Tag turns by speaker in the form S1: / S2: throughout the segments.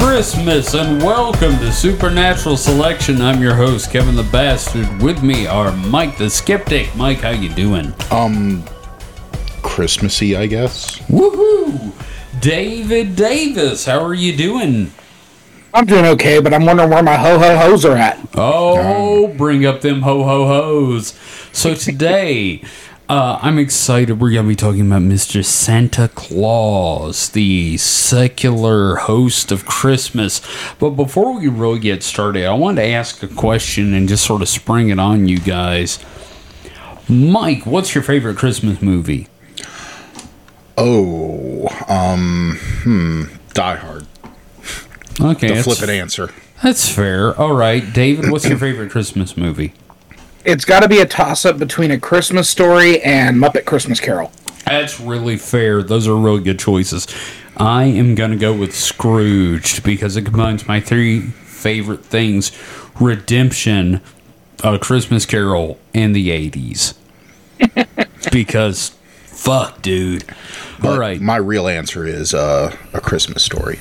S1: Christmas and welcome to Supernatural Selection. I'm your host, Kevin the Bastard. With me are Mike the Skeptic. Mike, how you doing?
S2: Um, Christmassy, I guess.
S1: Woohoo! David Davis, how are you doing?
S3: I'm doing okay, but I'm wondering where my ho ho ho's are at.
S1: Oh, bring up them ho ho ho's. So today, uh, I'm excited. We're going to be talking about Mr. Santa Claus, the secular host of Christmas. But before we really get started, I wanted to ask a question and just sort of spring it on you guys. Mike, what's your favorite Christmas movie?
S2: Oh, um, hmm, Die Hard.
S1: Okay,
S2: The flippant answer.
S1: that's fair. All right, David, what's your favorite Christmas movie?
S3: It's got to be a toss up between a Christmas story and Muppet Christmas Carol.
S1: That's really fair. Those are really good choices. I am going to go with Scrooge because it combines my three favorite things Redemption, A Christmas Carol, and the 80s. because, fuck, dude. All
S2: But
S1: right.
S2: My real answer is uh, a Christmas story.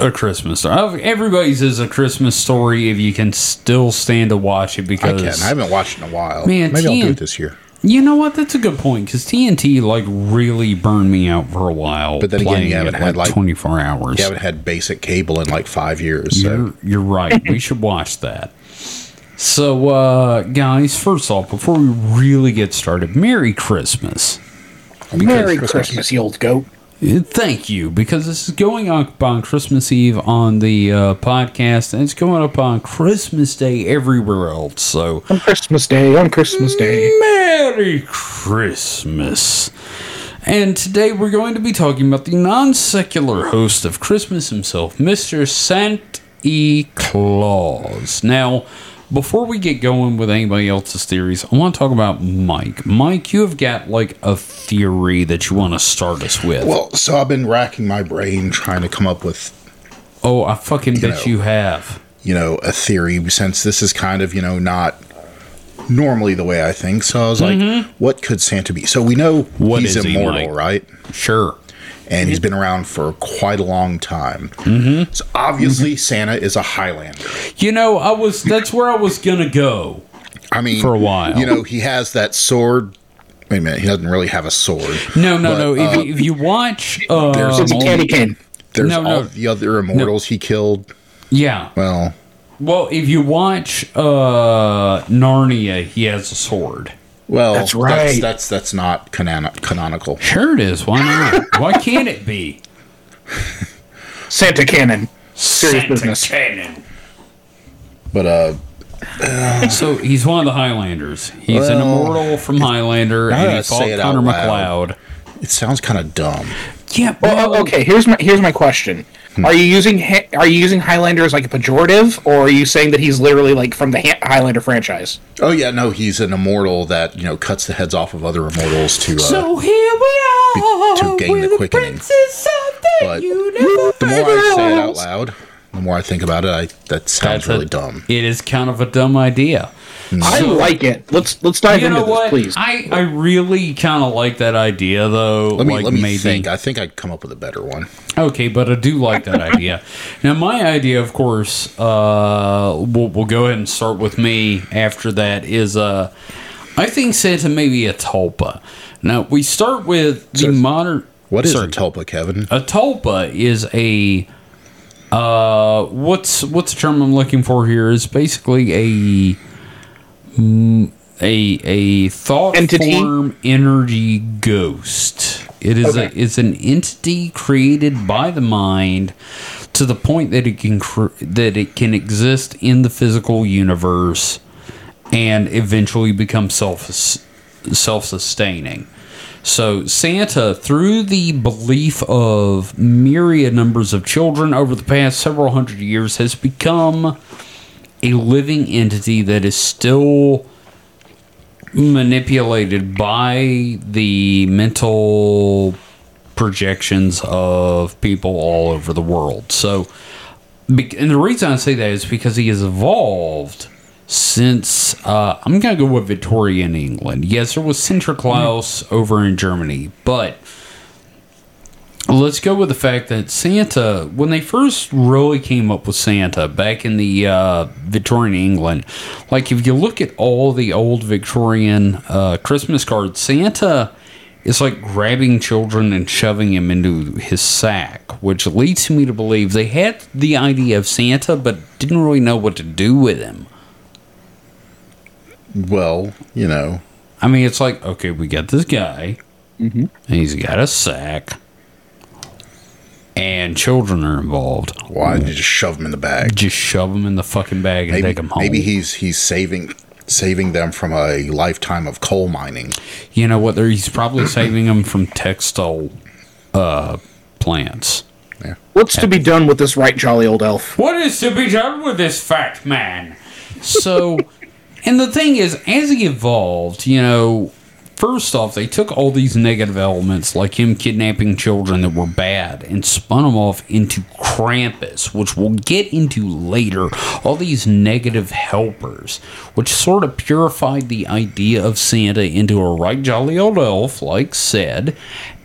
S1: A Christmas story. Everybody's is a Christmas story if you can still stand to watch it
S2: I
S1: because.
S2: can. I haven't watched in a while.
S1: Man,
S2: Maybe I'll do it this year.
S1: You know what? That's a good point because TNT like really burned me out for a while.
S2: But then again, you haven't
S1: it,
S2: had, like-
S1: twenty four hours.
S2: You haven't had basic cable in like five years. So.
S1: You're you're right. we should watch that. So, uh, guys, first off, before we really get started, Merry Christmas.
S3: Merry
S2: Christmas.
S3: Christmas. you old goat.
S1: Thank you, because this is going up on Christmas Eve on the uh, podcast, and it's going up on Christmas Day everywhere else. So,
S3: On Christmas Day, on Christmas Day.
S1: Merry Christmas. And today we're going to be talking about the non secular host of Christmas himself, Mr. Santa E. Claus. Now, before we get going with anybody else's theories, I want to talk about Mike. Mike, you have got like a theory that you want to start us with.
S2: Well, so I've been racking my brain trying to come up with,
S1: oh, I fucking bet
S2: know.
S1: you have.
S2: you know, a theory since this is kind of, you know, not normally the way I think. So I was like, what could Santa be? So we know
S1: Mm-hmm. What
S2: he's
S1: he,
S2: immortal,
S1: Mike?
S2: right?
S1: Sure.
S2: And he's been around for quite a long time. Mm-hmm. So obviously, Santa is a Highlander.
S1: You know, I was that's where I was gonna go.
S2: I mean,
S1: For a while.
S2: you know, he has that sword. Wait a minute, he doesn't really have a sword.
S1: No, no,
S2: But,
S1: no. If,
S2: uh,
S1: you, if you watch, uh,
S2: there's
S3: It's a
S2: all-
S3: candy cane.
S2: There's
S1: No, no.
S2: all the other immortals he killed.
S1: yeah.
S2: Well,
S1: Well, if you watch uh, Narnia, he has a sword.
S2: Well,
S3: That's
S2: That's
S3: right.
S2: that's, that's not canon- canonical.
S1: Sure, it is. Why not? Why can't it be?
S3: Santa Cannon. Serious
S1: Santa
S3: business.
S1: Cannon.
S2: But uh,
S1: So he's one of the Highlanders. He's an immortal from Highlander,
S2: now
S1: and
S2: that
S1: he fought
S2: say it out
S1: Connor
S2: loud.
S1: MacLeod.
S2: it sounds kind of dumb.
S1: Yeah,
S3: Well,
S1: well,
S3: okay. Here's my here's my question. Are you using hi- are you using Highlander as like a pejorative, or are you saying that he's literally like from the Highlander franchise?
S2: Oh yeah, no, he's an immortal that you know cuts the heads off of other immortals to. Uh,
S1: So here we are
S2: to gain the quickening.
S1: princess the
S2: But the more I say it out loud, the more I think about it, I that sounds
S1: That's a-
S2: really dumb.
S1: It is kind of a dumb idea.
S3: I like it. Let's let's dive
S1: You
S3: into
S1: know
S3: this,
S1: what?
S3: please.
S1: I, I really kind of like that idea, though.
S2: Let me
S1: like
S2: let me
S1: maybe.
S2: think. I think I'd come up with a better one.
S1: Okay, but I do like that idea. Now, my idea, of course, uh, we'll, we'll go ahead and start with me. After that is, uh, I think Santa may be a tulpa. Now, we start with the
S2: So-
S1: modern.
S2: What is
S1: sorry,
S2: a tulpa, Kevin?
S1: a tulpa is a uh what's what's the term I'm looking for here is basically a mm, a a thought
S3: Entity?
S1: form energy ghost. It is a it's an entity created by the mind to the point that it can cr- that it can exist in the physical universe and eventually become self self sustaining. So Santa, through the belief of myriad numbers of children over the past several hundred years, has become a living entity that is still manipulated by the mental projections of people all over the world. So, and the reason I say that is because he has evolved since uh, I'm gonna go with Victorian England. Yes, there was Sinterklaas over in Germany, but let's go with the fact that Santa, when they first really came up with Santa back in the uh, Victorian England, like if you look at all the old Victorian uh, Christmas cards, Santa is like grabbing children and shoving him into his sack, which leads me to believe they had the idea of Santa but didn't really know what to do with him.
S2: Well, you know,
S1: I mean, it's like, okay, we got this guy,
S3: Mm-hmm.
S1: and he's got a sack, and children are involved.
S2: why did you just shove them in the bag?
S1: Just shove them in the fucking bag and
S2: Maybe,
S1: take them home.
S2: maybe he's he's saving saving them from a lifetime of coal mining.
S1: you know what? He's probably saving them from textile uh, plants.
S3: What's to be done with this right jolly old elf?
S1: What is to be done with this fat man? So, and the thing is, as he evolved, you know, first off, they took all these negative elements, like him kidnapping children that were bad, and spun them off into Krampus, which we'll get into later. All these negative helpers, which sort of purified the idea of Santa into a right jolly old elf, like said,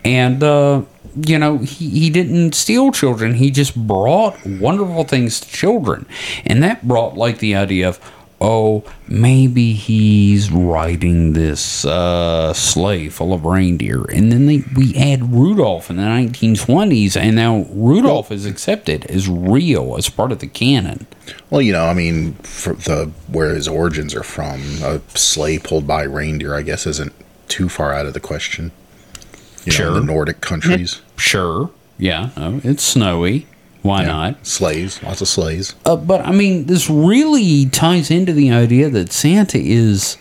S1: and, uh, you know, he, he didn't steal children. He just brought wonderful things to children. And that brought, like, the idea of, oh, maybe he's riding this uh, sleigh full of reindeer. And then they, we add Rudolph in the 1920s, and now Rudolph is accepted as real, as part of the canon.
S2: Well, you know, I mean, for the where his origins are from, a sleigh pulled by reindeer, I guess, isn't too far out of the question. You know,
S1: Sure.
S2: the Nordic countries,
S1: Sure. Yeah, no, it's snowy. Why
S2: Yeah.
S1: not?
S2: sleighs, lots of sleighs.
S1: Uh, but I mean, this really ties into the idea that Santa is,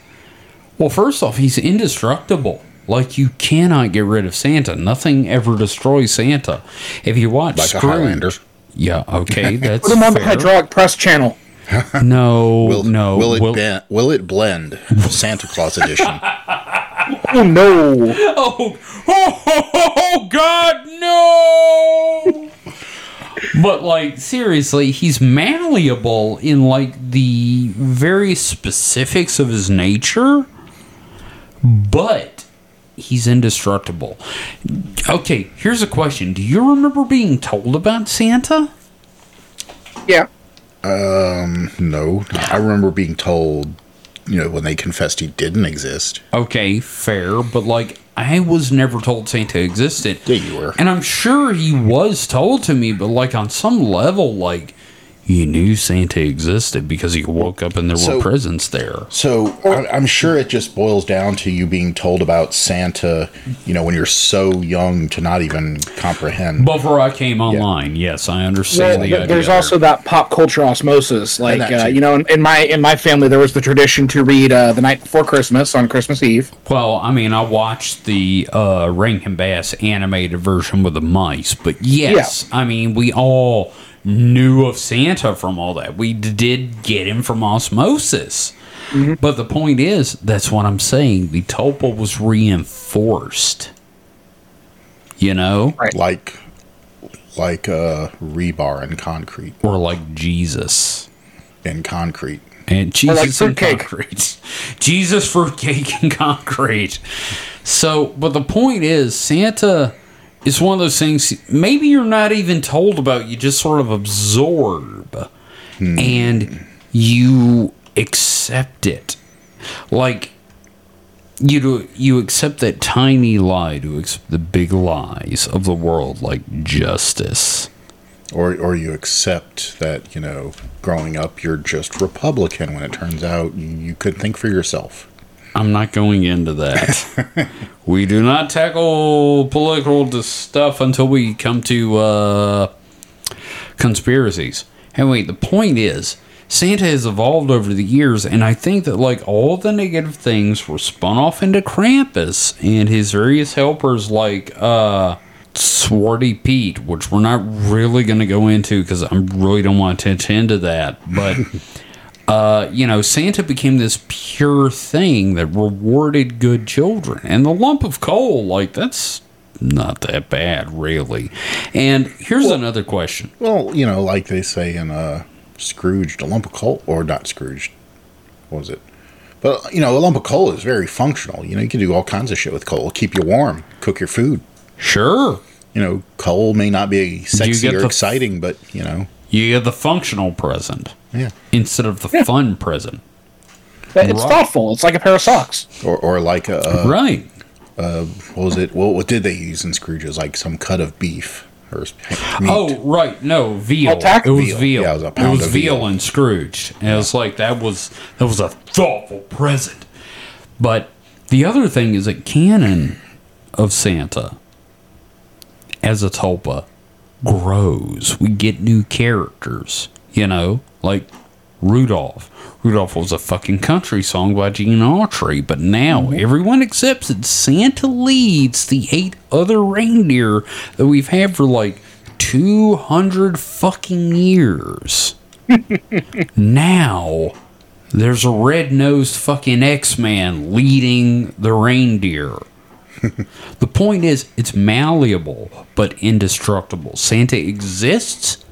S1: well, first off, he's indestructible. Like you cannot get rid of Santa. Nothing ever destroys Santa. If you watch
S2: Like a
S1: Scrooge-
S2: Highlander.
S1: yeah, okay, that's
S3: Put him on the hydraulic press channel.
S1: No,
S2: Will,
S1: no,
S2: will it
S1: will-
S2: ben- will it blend? Santa Claus edition.
S3: Oh no!
S1: Oh, oh, oh, oh, God, no! But like seriously, he's malleable in like the very specifics of his nature, but he's indestructible. Okay, here's a question: Do you remember being told about Santa?
S3: Yeah.
S2: Um, no, I remember being told, you know, when they confessed he didn't exist.
S1: Okay, fair, but like I was never told Santa existed.
S2: Yeah, you were.
S1: And I'm sure he was told to me, but like on some level, like you knew Santa existed because you woke up and there
S2: So-
S1: were presents there.
S2: So I- I'm sure it just boils down to you being told about Santa, you know, when you're so young to not even comprehend.
S1: Before I came online, yes, I
S3: Well,
S1: understand the
S3: th-
S1: idea.
S3: there's also that pop culture osmosis. Like uh, you know, in, in my in my family, there was the tradition to read uh, the night before Christmas on Christmas Eve.
S1: Well, I mean, I watched the uh, Rankin Bass animated version with the mice, but yes, I mean, we all knew of Santa from all that. We d- did get him from osmosis. But the point is, that's what I'm saying. The Tulpa was reinforced. You know?
S3: Right.
S2: like like uh rebar and concrete
S1: Or like Jesus.
S2: and concrete.
S1: And
S3: like
S1: Jesus and
S3: fruitcake.
S1: concrete. Jesus fruitcake and concrete. So, but the point is, Santa is one of those things. Maybe you're not even told about. You just sort of absorb, hmm. and you accept it. Like you do, you accept that tiny lie to accept the big lies of the world, like justice.
S2: Or or you accept that, you know, growing up you're just Republican when it turns out you, you could think for yourself.
S1: I'm not going into that. we do not tackle political stuff until we come to uh, conspiracies. Anyway, the point is, Santa has evolved over the years, and I think that like all the negative things were spun off into Krampus and his various helpers, like uh, Zwarte Piet, which we're not really going to go into because I really don't want to touch into that, but. uh, you know, Santa became this pure thing that rewarded good children. And the lump of coal, like, that's not that bad, really. And here's another question.
S2: Well, you know, like they say in uh Scrooged, a lump of coal or not Scrooged. What was it? But you know, a lump of coal is very functional. You know, you can do all kinds of shit with coal. Keep you warm, cook your food.
S1: Sure.
S2: You know, coal may not be sexy or exciting, but you know,
S1: You get the functional present
S2: yeah.
S1: instead of the fun present.
S3: It's
S1: Right.
S3: thoughtful. It's like a pair of socks.
S2: Or, or like a, a
S1: right.
S2: what was it? What, what did they use in Scrooge's? Like some cut of beef or meat.
S1: Oh, right. No, veal.
S3: Tack-
S1: it was
S2: Veal.
S1: veal.
S2: Yeah, it was a
S1: it was
S2: of
S1: veal,
S2: veal.
S1: and Scrooge. And it was like that was that was a thoughtful present. But the other thing is that canon of Santa as a tulpa grows. We get new characters, you know, like Rudolph. Rudolph was a fucking country song by Gene Autry, but now mm-hmm. everyone accepts that Santa leads the eight other reindeer that we've had for like 200 fucking years. now there's a red nosed fucking X Man leading the reindeer. the point is, it's malleable but indestructible. Santa exists,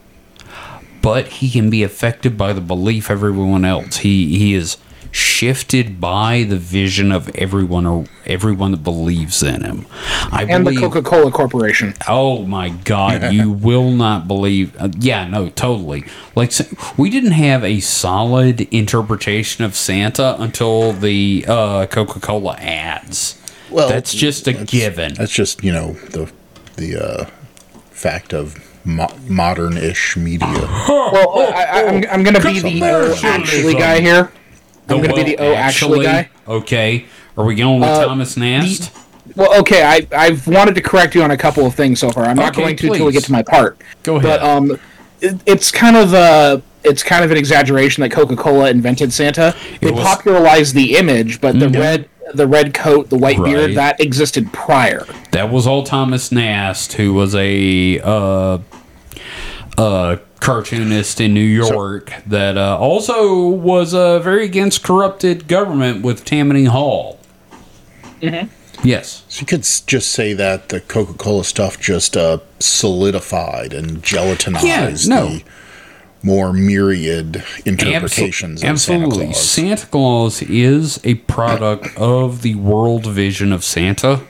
S1: but he can be affected by the belief of everyone else. He he is shifted by the vision of everyone or everyone that believes in him. I
S3: And the Coca Cola Corporation.
S1: Oh my God! You will not believe. Uh, yeah, no, totally. Like we didn't have a solid interpretation of Santa until the uh, Coca-Cola ads.
S2: Well,
S1: that's just a
S2: that's-
S1: given.
S2: That's just you know the the uh, fact of mo- modern-ish media.
S3: Well, I, I, I'm, I'm going to be the oh, actually guy here. I'm going to be the O actually guy.
S1: Okay, are we going with
S3: Uh,
S1: Thomas Nast?
S3: Well, okay, I, I've wanted to correct you on a couple of things so far. I'm not
S1: Okay,
S3: going to until we get to my part.
S1: Go ahead.
S3: But um, it, it's kind of a it's kind of an exaggeration that Coca-Cola invented Santa. They
S1: was-
S3: popularized the image, but the red the red coat, the white
S1: Right.
S3: beard, that existed prior.
S1: That was all Thomas Nast, who was a uh, uh, cartoonist in New York that uh, also was uh, very against corrupted government with Tammany Hall. Mm-hmm. Yes.
S2: So you could just say that the Coca-Cola stuff just uh, solidified and gelatinized
S1: no.
S2: the more myriad interpretations
S1: Abso-
S2: of Santa
S1: absolutely.
S2: Claus.
S1: Santa Claus is a product of the world vision of Santa,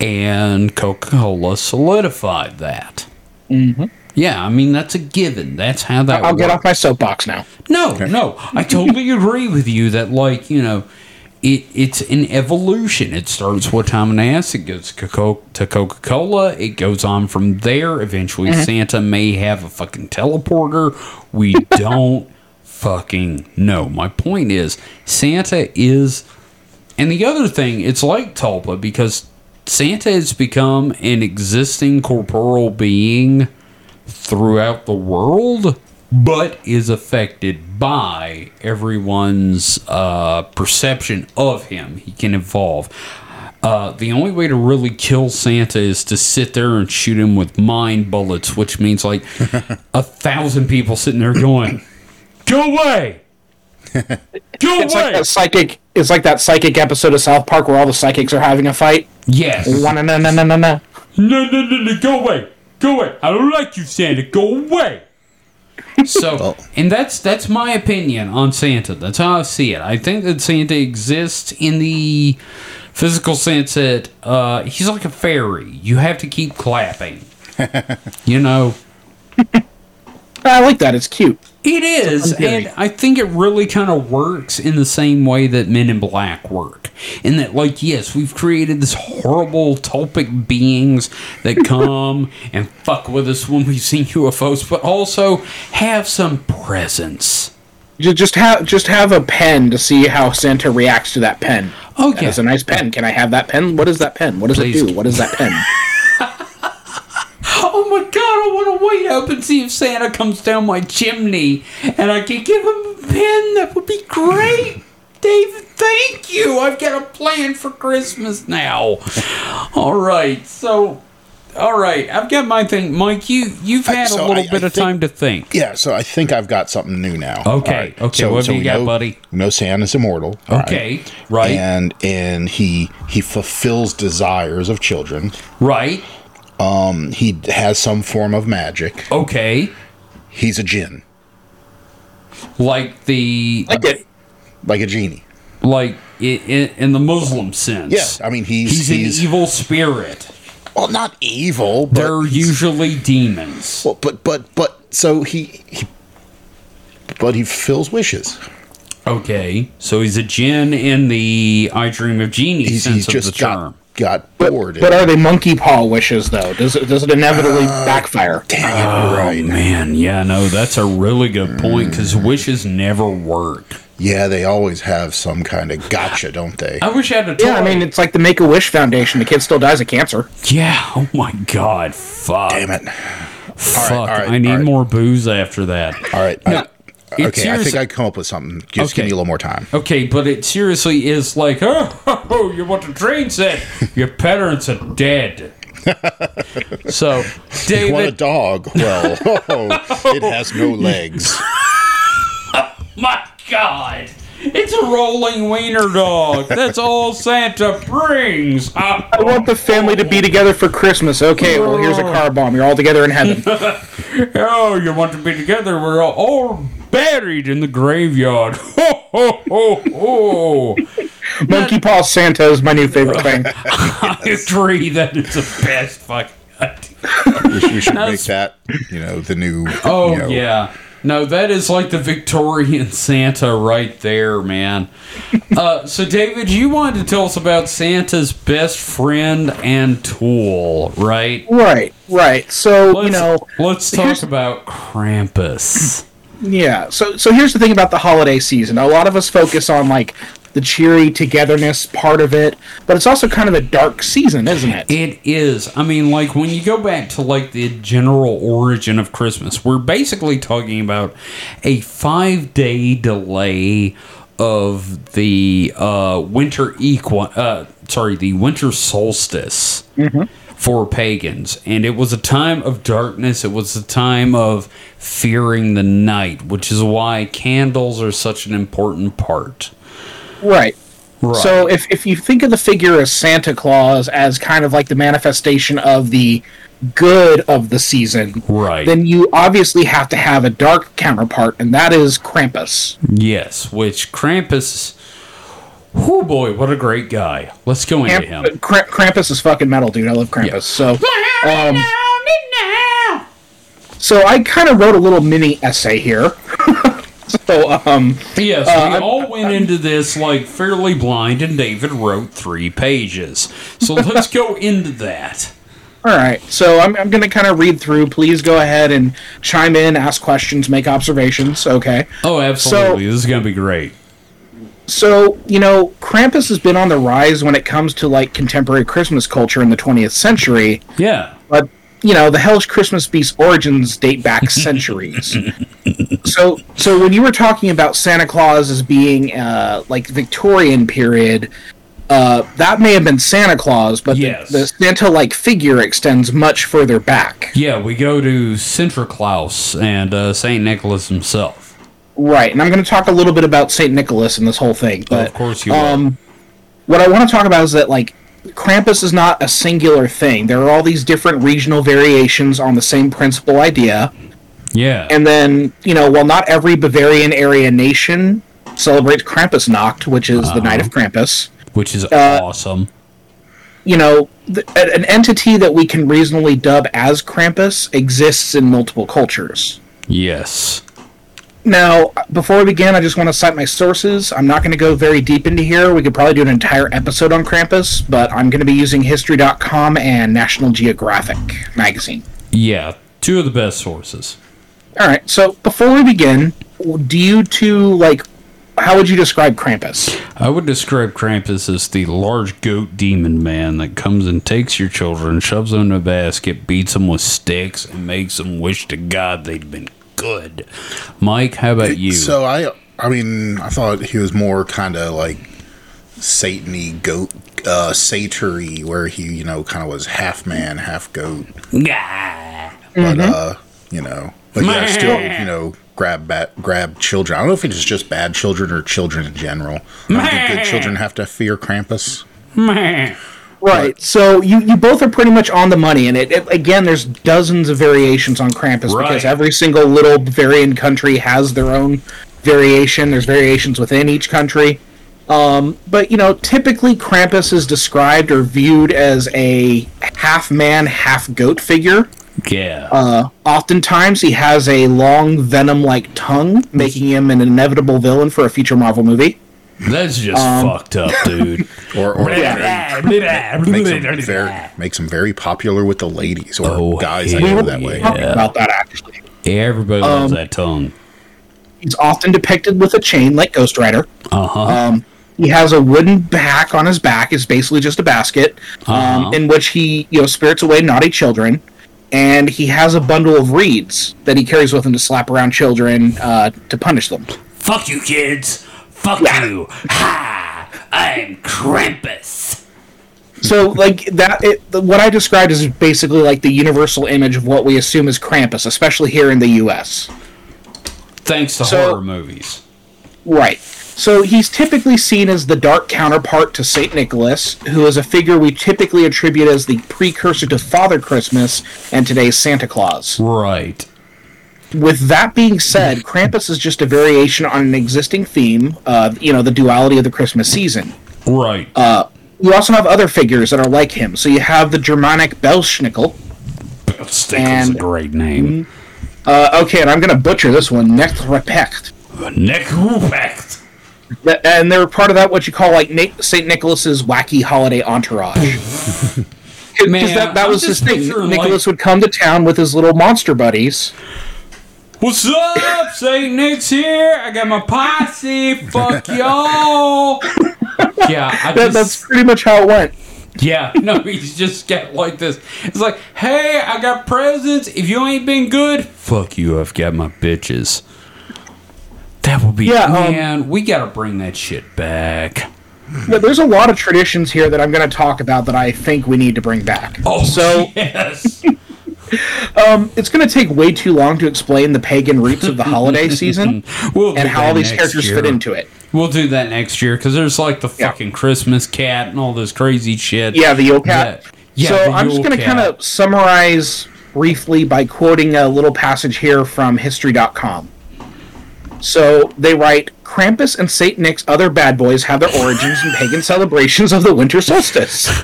S1: and Coca Cola solidified that. Mm-hmm. Yeah, I mean that's a given. That's how that.
S3: I'll get off my soapbox now.
S1: No, no, I totally agree with you that like you know, it it's an evolution. It starts with Thomas Nast. It goes to Co- to Coca Cola. It goes on from there. Eventually, uh-huh. Santa may have a fucking teleporter. We don't fucking know. My point is, Santa is, and the other thing, it's like Tulpa because Santa has become an existing corporeal being throughout the world, but is affected by everyone's uh, perception of him. He can evolve. Uh, the only way to really kill Santa is to sit there and shoot him with mind bullets, which means like a thousand people sitting there going, "Go away, go
S3: It's like
S1: away!"
S3: that psychic. It's like that psychic episode of South Park where all the psychics are having a fight.
S1: yes,
S3: no no no no no.
S1: no, no, no, no, go away, go away. I don't like you, Santa. Go away. So, and that's that's my opinion on Santa. That's how I see it. I think that Santa exists in the physical sense that uh, he's like a fairy. You have to keep clapping. you know,
S3: I like that. It's cute.
S1: it is, and I think it really kind of works in the same way that Men in Black work. In that, like, yes, we've created this horrible tulpic beings that come and fuck with us when we've seen UFOs, but also have some presence.
S3: Ju- Just have just have a pen to see how Santa reacts to that pen.
S1: Oh,
S3: That
S1: yeah.
S3: is a nice pen. Can I have that pen? What is that pen? What does
S1: Please.
S3: it do? What is that pen?
S1: Oh my god, I want to wait up and see if Santa comes down my chimney and I can give him a pen. That would be great. David, thank you. I've got a plan for Christmas now. All right, so. All right, I've got my thing, Mike. You you've had
S2: So
S1: a little
S2: I-
S1: bit
S2: I
S1: of
S2: think-
S1: time to think.
S2: Yeah, so I think I've got something new now.
S1: Okay,
S2: All
S1: okay, what have you got,
S2: know,
S1: buddy?
S2: No, know Santa's immortal.
S1: Okay, right.
S2: And and he he fulfills desires of children.
S1: Right?
S2: Um, he has some form of magic.
S1: Okay.
S2: He's a jinn,
S1: Like the
S3: Like it.
S2: Like a genie.
S1: like i i in the Muslim sense.
S2: Yeah, I mean he's
S1: he's,
S2: he's,
S1: an evil spirit.
S2: well, not evil, but
S1: They're usually demons.
S2: well, but but but so he, he but he fulfills wishes.
S1: Okay, so he's a djinn in the I Dream of Jeannie
S2: He's,
S1: sense
S2: he's
S1: of
S2: just
S1: the term.
S2: got got
S3: But,
S2: bored.
S3: but are they monkey paw wishes though? Does it does it inevitably uh, backfire?
S2: Damn, you're oh, right.
S1: Oh man, yeah, no, that's a really good point because wishes never work.
S2: Yeah, they always have some kind of gotcha, don't they?
S1: I wish I had a toy.
S3: Yeah, I mean it's like the Make a Wish Foundation. The kid still dies of cancer.
S1: yeah. Oh my god, fuck,
S2: Damn it!
S1: fuck.
S2: all right,
S1: I need
S2: all right.
S1: more booze after that.
S2: All right.
S1: No,
S2: I-
S1: it's
S2: okay, I think I come up with something. Just give me a little more time.
S1: Okay, but it seriously is like, oh, you want a train set? Your parents are dead. so,
S2: You want a dog? Well, oh, it has no legs.
S1: my God, it's a rolling wiener dog. That's all Santa brings.
S3: I want the family to be together for Christmas. Okay, well here's a car bomb. You're all together in heaven.
S1: Oh, you want to be together? We're all, all buried in the graveyard. Ho, ho, ho, ho.
S3: monkey paw Santa is my new favorite thing.
S1: I agree. That is the best fucking idea.
S2: We should, we should make that, you know, the new.
S1: Oh
S2: you know,
S1: yeah. No, that is like the Victorian Santa right there, man. Uh, so, David, you wanted to tell us about Santa's best friend and tool, right?
S3: Right, right. So
S1: Let's,
S3: you know,
S1: let's talk about Krampus.
S3: Yeah. So so here's the thing about the holiday season. A lot of us focus on like the cheery togetherness part of it, but it's also kind of a dark season, isn't it?
S1: It is. I mean, like when you go back to like the general origin of Christmas, we're basically talking about a five day delay of the uh, winter equi- uh, sorry, the winter solstice for pagans, and it was a time of darkness. It was a time of fearing the night, which is why candles are such an important part.
S3: Right.
S1: Right.
S3: So if if you think of the figure of Santa Claus as kind of like the manifestation of the good of the season,
S1: Right.
S3: then you obviously have to have a dark counterpart, and that is Krampus.
S1: Yes, which Krampus. Oh boy, what a great guy! Let's go into him.
S3: Kramp- Krampus is fucking metal, dude. I love Krampus. So, um, so I kind of wrote a little mini essay here. So, um,
S1: Yes,
S3: Uh,
S1: we
S3: I'm-
S1: all went into this like fairly blind, and David wrote three pages. So let's go into that.
S3: all right. So I'm, I'm going to kind of read through. Please go ahead and chime in, ask questions, make observations. Okay.
S1: Oh, absolutely! this is gonna be great.
S3: So, you know, Krampus has been on the rise when it comes to like contemporary Christmas culture in the 20th century,
S1: Yeah,
S3: but you know, the hellish Christmas beast origins date back centuries. so, so when you were talking about Santa Claus as being uh, like Victorian period, uh, that may have been Santa Claus, but
S1: Yes.
S3: the, the Santa-like figure extends much further back.
S1: yeah. We go to Sinterklaas and uh, Saint Nicholas himself.
S3: Right, and I'm going to talk a little bit about Saint Nicholas and this whole thing. But
S1: of course you will.
S3: um, what I want to talk about is that like Krampus is not a singular thing. There are all these different regional variations on the same principal idea.
S1: Yeah,
S3: And then, you know, while not every Bavarian area nation celebrates Krampusnacht, which is the night of Krampus,
S1: which is
S3: uh,
S1: awesome.
S3: you know, th- an entity that we can reasonably dub as Krampus exists in multiple cultures.
S1: Yes.
S3: Now, before we begin, I just want to cite my sources. I'm not going to go very deep into here. We could probably do an entire episode on Krampus, but I'm going to be using History.com and National Geographic magazine.
S1: Yeah, two of the best sources.
S3: All right, so before we begin, do you two, like, how would you describe Krampus?
S1: I would describe Krampus as the large goat demon man that comes and takes your children, shoves them in a basket, beats them with sticks, and makes them wish to God they'd been good. Mike, how about you?
S2: So I, I mean, I thought he was more kind of like Satan-y, goat, uh, satyr where he, you know, kind of was half man, half goat.
S1: Yeah.
S2: But uh, you know, but yeah, still, you know, grab bat, grab children. I don't know if it's just bad children or children in general. I don't think good children have to fear Krampus.
S3: Right. So you, you both are pretty much on the money, and it, it again, there's dozens of variations on Krampus
S1: Right.
S3: because every single little Bavarian country has their own variation. There's variations within each country. Um, but you know, typically Krampus is described or viewed as a half man, half goat figure.
S1: Yeah.
S3: Uh, oftentimes, he has a long venom-like tongue, making him an inevitable villain for a future Marvel movie.
S1: That's just fucked up, dude.
S2: Or, or
S1: Yeah.
S2: makes him very makes him very popular with the ladies or
S1: Oh,
S2: guys that
S1: hell
S2: go that way.
S1: yeah.
S3: Talking about that actually.
S1: Everybody loves that tongue.
S3: He's often depicted with a chain like Ghost Rider.
S1: Uh huh.
S3: Um, he has a wooden back on his back. It's basically just a basket
S1: Uh-huh.
S3: um, in which he, you know, spirits away naughty children. And he has a bundle of reeds that he carries with him to slap around children uh, to punish them.
S1: Fuck you, kids. Fuck you. Ha! I'm Krampus.
S3: So, like that, it, what I described is basically like the universal image of what we assume is Krampus, especially here in the U.S.
S1: Thanks to
S3: So-
S1: horror movies.
S3: Right. So he's typically seen as the dark counterpart to Saint Nicholas, who is a figure we typically attribute as the precursor to Father Christmas and today's Santa Claus.
S1: Right.
S3: With that being said, Krampus is just a variation on an existing theme, uh, you know, the duality of the Christmas season.
S1: Right.
S3: Uh, you also have other figures that are like him. So you have the Germanic Belschnickel.
S1: Stickle's
S3: and-
S1: a great name.
S3: Uh, okay, and I'm going to butcher this one, Neckrepect.
S1: Nick Ruprecht.
S3: Th- And they're part of that, what you call like Na- St. Nicholas's wacky holiday entourage. Because
S1: Man,
S3: that, that was his
S1: just
S3: thing. Nicholas
S1: like-
S3: would come to town with his little monster buddies.
S1: What's up? Saint Nick's here. I got my posse. Fuck y'all. Yeah, I
S3: That,
S1: just,
S3: that's pretty much how it went.
S1: yeah. No, he's just got like this. It's like, hey, I got presents. If you ain't been good, fuck you. I've got my bitches. That would be
S3: Yeah, um,
S1: man. we gotta bring that shit back.
S3: There's a lot of traditions here that I'm going to talk about that I think we need to bring back.
S1: Oh,
S3: so
S1: yes.
S3: Um, it's going to take way too long to explain the pagan roots of the holiday season
S1: We'll
S3: and how all these characters
S1: year.
S3: fit into it.
S1: We'll do that next year because there's like the
S3: Yeah.
S1: fucking Christmas cat and all this crazy shit.
S3: Yeah, the Yule Cat.
S1: Yeah,
S3: so I'm just going to kind of summarize briefly by quoting a little passage here from History.com. So they write Krampus and Saint Nick's other bad boys have their origins in pagan celebrations of the winter solstice.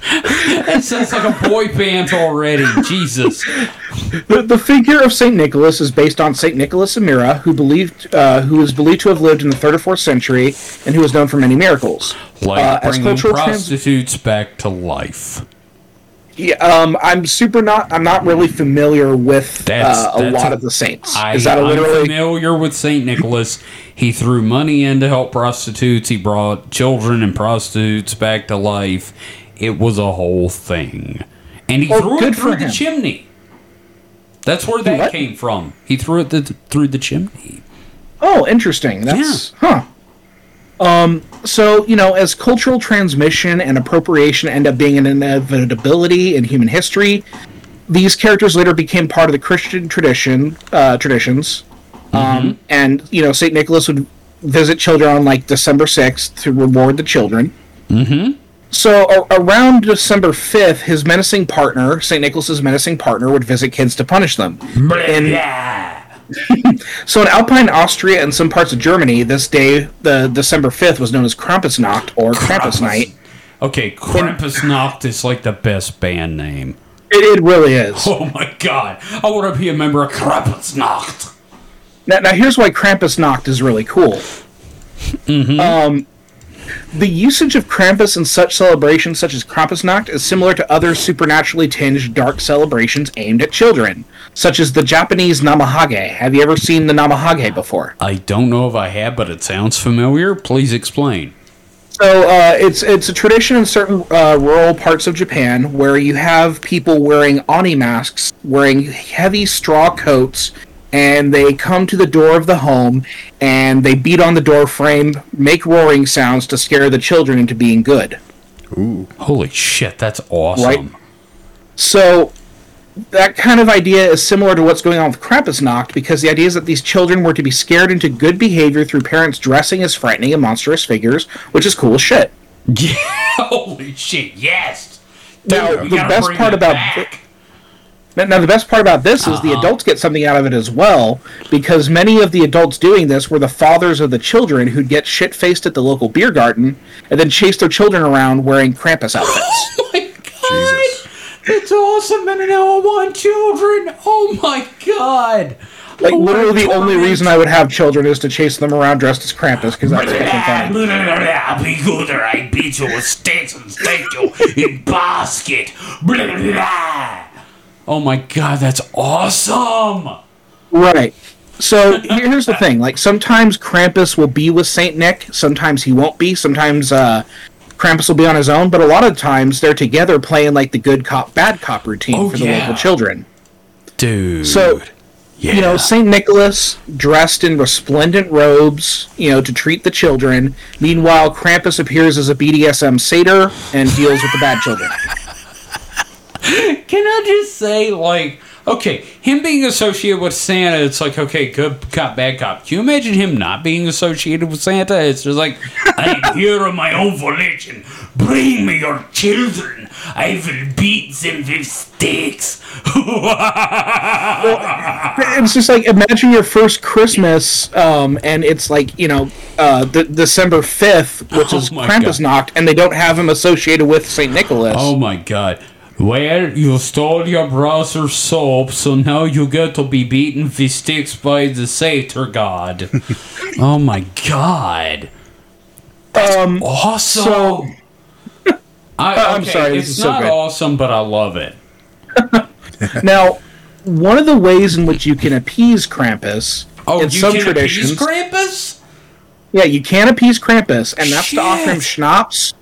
S1: That sounds like a boy band already. Jesus.
S3: The, the figure of Saint Nicholas is based on Saint Nicholas of Myra, who believed uh, who is believed to have lived in the third or fourth century and who was known for many miracles.
S1: Like
S3: Uh,
S1: bringing
S3: cultural trans-
S1: prostitutes back to life.
S3: Yeah, um, I'm super not. I'm not really familiar with uh, a lot
S1: a-
S3: of the saints.
S1: I,
S3: is that a
S1: I'm
S3: literally?
S1: familiar with Saint Nicholas. He threw money in to help prostitutes. He brought children and prostitutes back to life. It was a whole thing, and he
S3: Oh,
S1: threw it through the chimney. That's where that
S3: what?
S1: came from. He threw it th- through the chimney.
S3: Oh, interesting. That's huh. Um, so you know, as cultural transmission and appropriation end up being an inevitability in human history, these characters later became part of the Christian tradition uh, traditions. Um, and you know, Saint Nicholas would visit children on like December sixth to reward the children. Mm-hmm. So a- around December fifth, his menacing partner, Saint Nicholas's menacing partner, would visit kids to punish them. And so in Alpine Austria and some parts of Germany, this day, the December 5th, was known as Krampusnacht or Krampus Night.
S1: Okay, Krampusnacht is like the best band name.
S3: It, it really is.
S1: Oh my god, I want to be a member of Krampusnacht.
S3: Now, now here's why Krampusnacht is really cool. Um, the usage of Krampus in such celebrations such as Krampusnacht is similar to other supernaturally tinged dark celebrations aimed at children, such as the Japanese Namahage. Have you ever seen the Namahage before?
S1: I don't know if I have, but it sounds familiar. Please explain.
S3: So uh, it's it's a tradition in certain uh, rural parts of Japan where you have people wearing oni masks, wearing heavy straw coats, and they come to the door of the home and they beat on the door frame, make roaring sounds to scare the children into being good. Ooh.
S1: Holy shit, that's awesome.
S3: Right. So that kind of idea is similar to what's going on with Krampusnacht because the idea is that these children were to be scared into good behavior through parents dressing as frightening and monstrous figures, which is cool as shit.
S1: Yeah, holy shit, yes.
S3: Now, the best part about
S1: back.
S3: Now, now the best part about this is the
S1: Uh-huh.
S3: adults get something out of it as well, because many of the adults doing this were the fathers of the children who'd get shit faced at the local beer garden and then chase their children around wearing Krampus outfits.
S1: Oh my god!
S2: Jesus.
S1: It's awesome, and now I want children. Oh my god!
S3: like
S1: I want
S3: literally, the
S1: to
S3: only reason I would have children is to chase them around dressed as Krampus because that's fucking funny.
S4: Blah, be good or I beat you with sticks and stake you in basket. Blah, blah, blah.
S1: Oh my god, that's awesome!
S3: Right. So here's the thing: like sometimes Krampus will be with Saint Nick, sometimes he won't be. Sometimes uh, Krampus will be on his own, but a lot of times they're together playing like the good cop, bad cop routine
S1: Oh,
S3: for the
S1: yeah.
S3: local children.
S1: Dude.
S3: So
S1: yeah.
S3: you know, Saint Nicholas dressed in resplendent robes, you know, to treat the children. Meanwhile, Krampus appears as a BDSM satyr and deals with the bad children.
S1: Can I just say, like, okay, him being associated with Santa, it's like, okay, good cop, bad cop. Can you imagine him not being associated with Santa? It's just like,
S4: I'm here on my own volition. Bring me your children. I will beat them with sticks.
S3: It's just like imagine your first Christmas, um, and it's like you know, uh, the, December fifth, which
S1: Oh
S3: is
S1: my
S3: Krampus
S1: God.
S3: knocked, and they don't have him associated with Saint Nicholas.
S1: oh my god. Well, you stole your brother's soap, so now you get to be beaten with sticks by the satyr god. oh my god.
S3: um,
S1: Awesome.
S3: So-
S1: I,
S3: I'm
S1: okay,
S3: sorry, this
S1: It's
S3: is so
S1: not
S3: good.
S1: awesome, but I love it.
S3: now, one of the ways in which you can appease Krampus
S1: Oh,
S3: in
S1: you
S3: some
S1: can
S3: traditions,
S1: appease Krampus?
S3: yeah, you can appease Krampus, and that's to offer him schnapps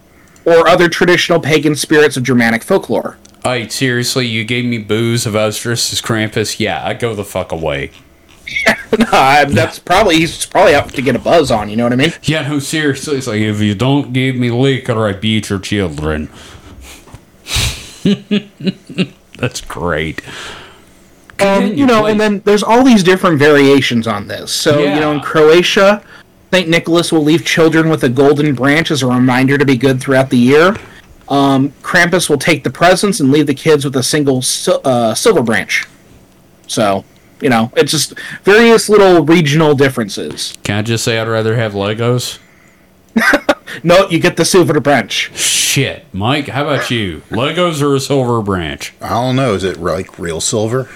S3: or other traditional pagan spirits of Germanic folklore.
S1: Hey, seriously, you gave me booze if I was dressed as Krampus? Yeah, I'd go the fuck away.
S3: Uh, that's probably he's probably out to get a buzz on. You know what I mean?
S1: Yeah, no, seriously, it's like if you don't give me liquor, I beat your children. That's great.
S3: Um, you know, and then there's all these different variations on this. So, you know, in Croatia, St. Nicholas will leave children with a golden branch as a reminder to be good throughout the year. Um, Krampus will take the presents and leave the kids with a single sil- uh, silver branch. So, you know, it's just various little regional differences.
S1: Can I just say I'd rather have Legos?
S3: No, you get the silver branch.
S1: Shit, Mike, how about you? Legos or a silver branch?
S2: I don't know. Is it like real silver?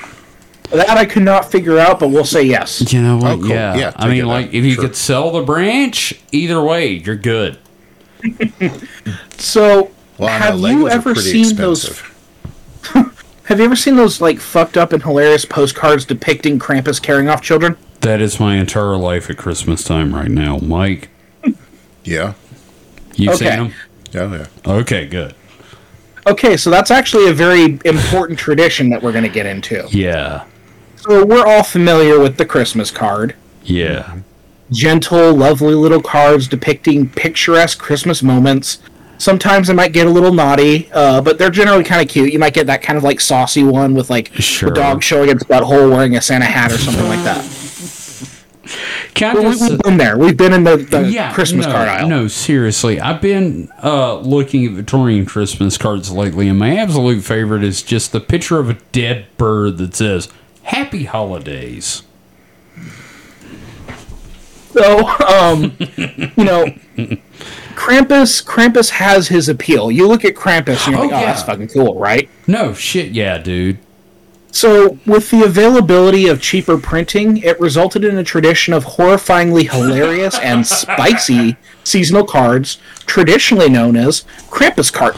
S3: That I could not figure out, but we'll say yes.
S1: You know what?
S2: Oh, cool.
S1: Yeah.
S2: Yeah,
S1: I mean, like,
S2: out.
S1: if you
S2: Sure.
S1: could sell the branch, either way, you're good.
S3: So,
S2: Well, I know
S3: have you ever seen
S2: expensive.
S3: those? Have you ever seen those like fucked up and hilarious postcards depicting Krampus carrying off children?
S1: That is my entire life at Christmas time right now. Mike,
S2: Yeah.
S1: you've
S3: Okay.
S1: seen them?
S2: Oh yeah.
S1: Okay, good.
S3: Okay, so that's actually a very important tradition that we're going to get into.
S1: Yeah.
S3: So we're all familiar with the Christmas card.
S1: Yeah.
S3: Gentle, lovely little cards depicting picturesque Christmas moments. Sometimes they might get a little naughty, uh, but they're generally kind of cute. You might get that kind of like saucy one with like
S1: Sure.
S3: a dog showing its butthole wearing a Santa hat or something like that.
S1: Can I
S3: Well,
S1: just
S3: we've been there. We've been in the, the
S1: yeah,
S3: Christmas
S1: no,
S3: card aisle.
S1: No, seriously. I've been uh, looking at Victorian Christmas cards lately, and my absolute favorite is just the picture of a dead bird that says "Happy Holidays."
S3: So, um, you know, Krampus, Krampus has his appeal. You look at Krampus and you're
S1: Oh,
S3: like, oh,
S1: yeah.
S3: that's fucking cool, right?
S1: No shit, yeah, dude.
S3: So, with the availability of cheaper printing, it resulted in a tradition of horrifyingly hilarious and spicy seasonal cards, traditionally known as Krampus card.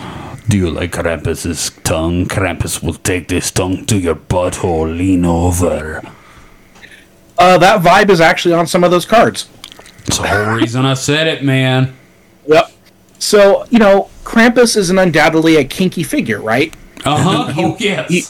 S4: Do you like Krampus's tongue? Krampus will take this tongue to your butthole. Lean over.
S3: Uh, that vibe is actually on some of those cards.
S1: It's the whole reason I said it, man.
S3: So, you know, Krampus is an undoubtedly a kinky figure, right?
S1: Uh huh. Oh yes.
S3: he-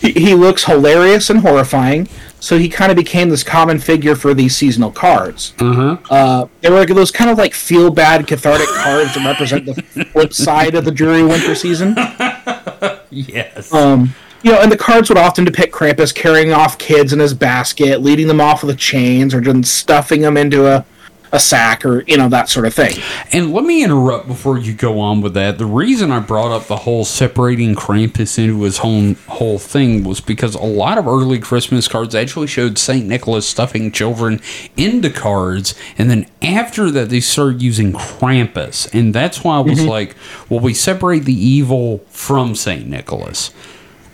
S3: he, he looks hilarious and horrifying, so he kind of became this common figure for these seasonal cards.
S1: Uh-huh.
S3: Uh, they were like those kind of like feel bad, cathartic cards that represent the flip side of the dreary winter season.
S1: yes.
S3: Um, you know, and the cards would often depict Krampus carrying off kids in his basket, leading them off with chains, or just stuffing them into a, a sack or you know that sort of thing.
S1: And let me interrupt before you go on with that. The reason I brought up the whole separating Krampus into his whole whole thing was because a lot of early Christmas cards actually showed Saint Nicholas stuffing children into cards, and then after that they started using Krampus, and that's why I was mm-hmm. like, well, we separate the evil from Saint Nicholas.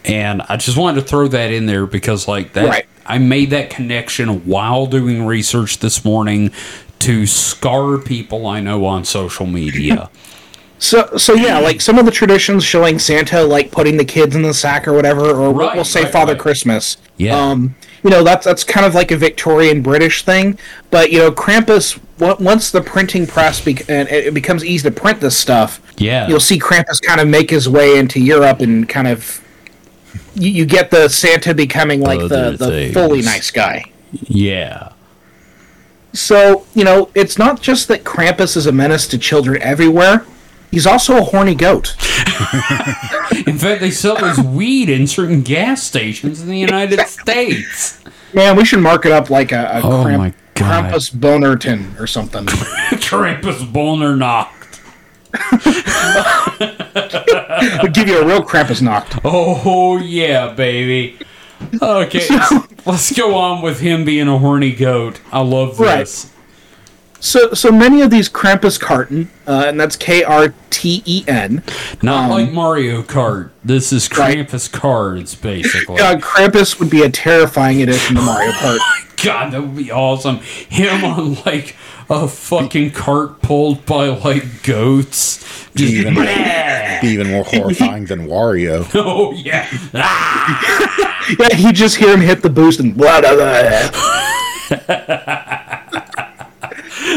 S1: And I just wanted to throw that in there because, like, that
S3: Right.
S1: I made that connection while doing research this morning to scar people I know on social media.
S3: So so yeah, like some of the traditions showing Santa like putting the kids in the sack or whatever, or we'll-
S1: Right,
S3: we'll say
S1: right,
S3: Father
S1: right.
S3: Christmas.
S1: Yeah.
S3: Um, you know that's that's kind of like a Victorian British thing, but you know Krampus. on- Once the printing press bec- and it becomes easy to print this stuff,
S1: Yeah.
S3: you'll see Krampus kind of make his way into Europe and kind of you, you get the Santa becoming like
S1: Other
S3: the, the
S1: things.
S3: fully nice guy.
S1: yeah.
S3: So, you know, it's not just that Krampus is a menace to children everywhere. He's also a horny goat.
S1: In fact, they sell this weed in certain gas stations in the United States.
S3: Man, we should mark it up like a, a
S1: Oh
S3: Kramp-
S1: my God.
S3: Krampus Bonerton or something.
S1: Krampus Boner knocked.
S3: Would give you a real Krampus knocked.
S1: Oh, yeah, baby. Okay, let's go on with him being a horny goat. I love this. Right.
S3: So, so many of these Krampus Karten, uh, and that's K R T E N.
S1: Not like Mario Kart. This is
S3: Um, Right.
S1: Krampus cards, basically.
S3: Uh, Krampus would be a terrifying addition to Mario Kart.
S1: God, that would be awesome. Him on like a fucking cart pulled by like goats. Just
S2: Even, be even more horrifying than Wario.
S1: oh yeah. Ah!
S3: yeah, you just hear him hit the boost and blah blah blah.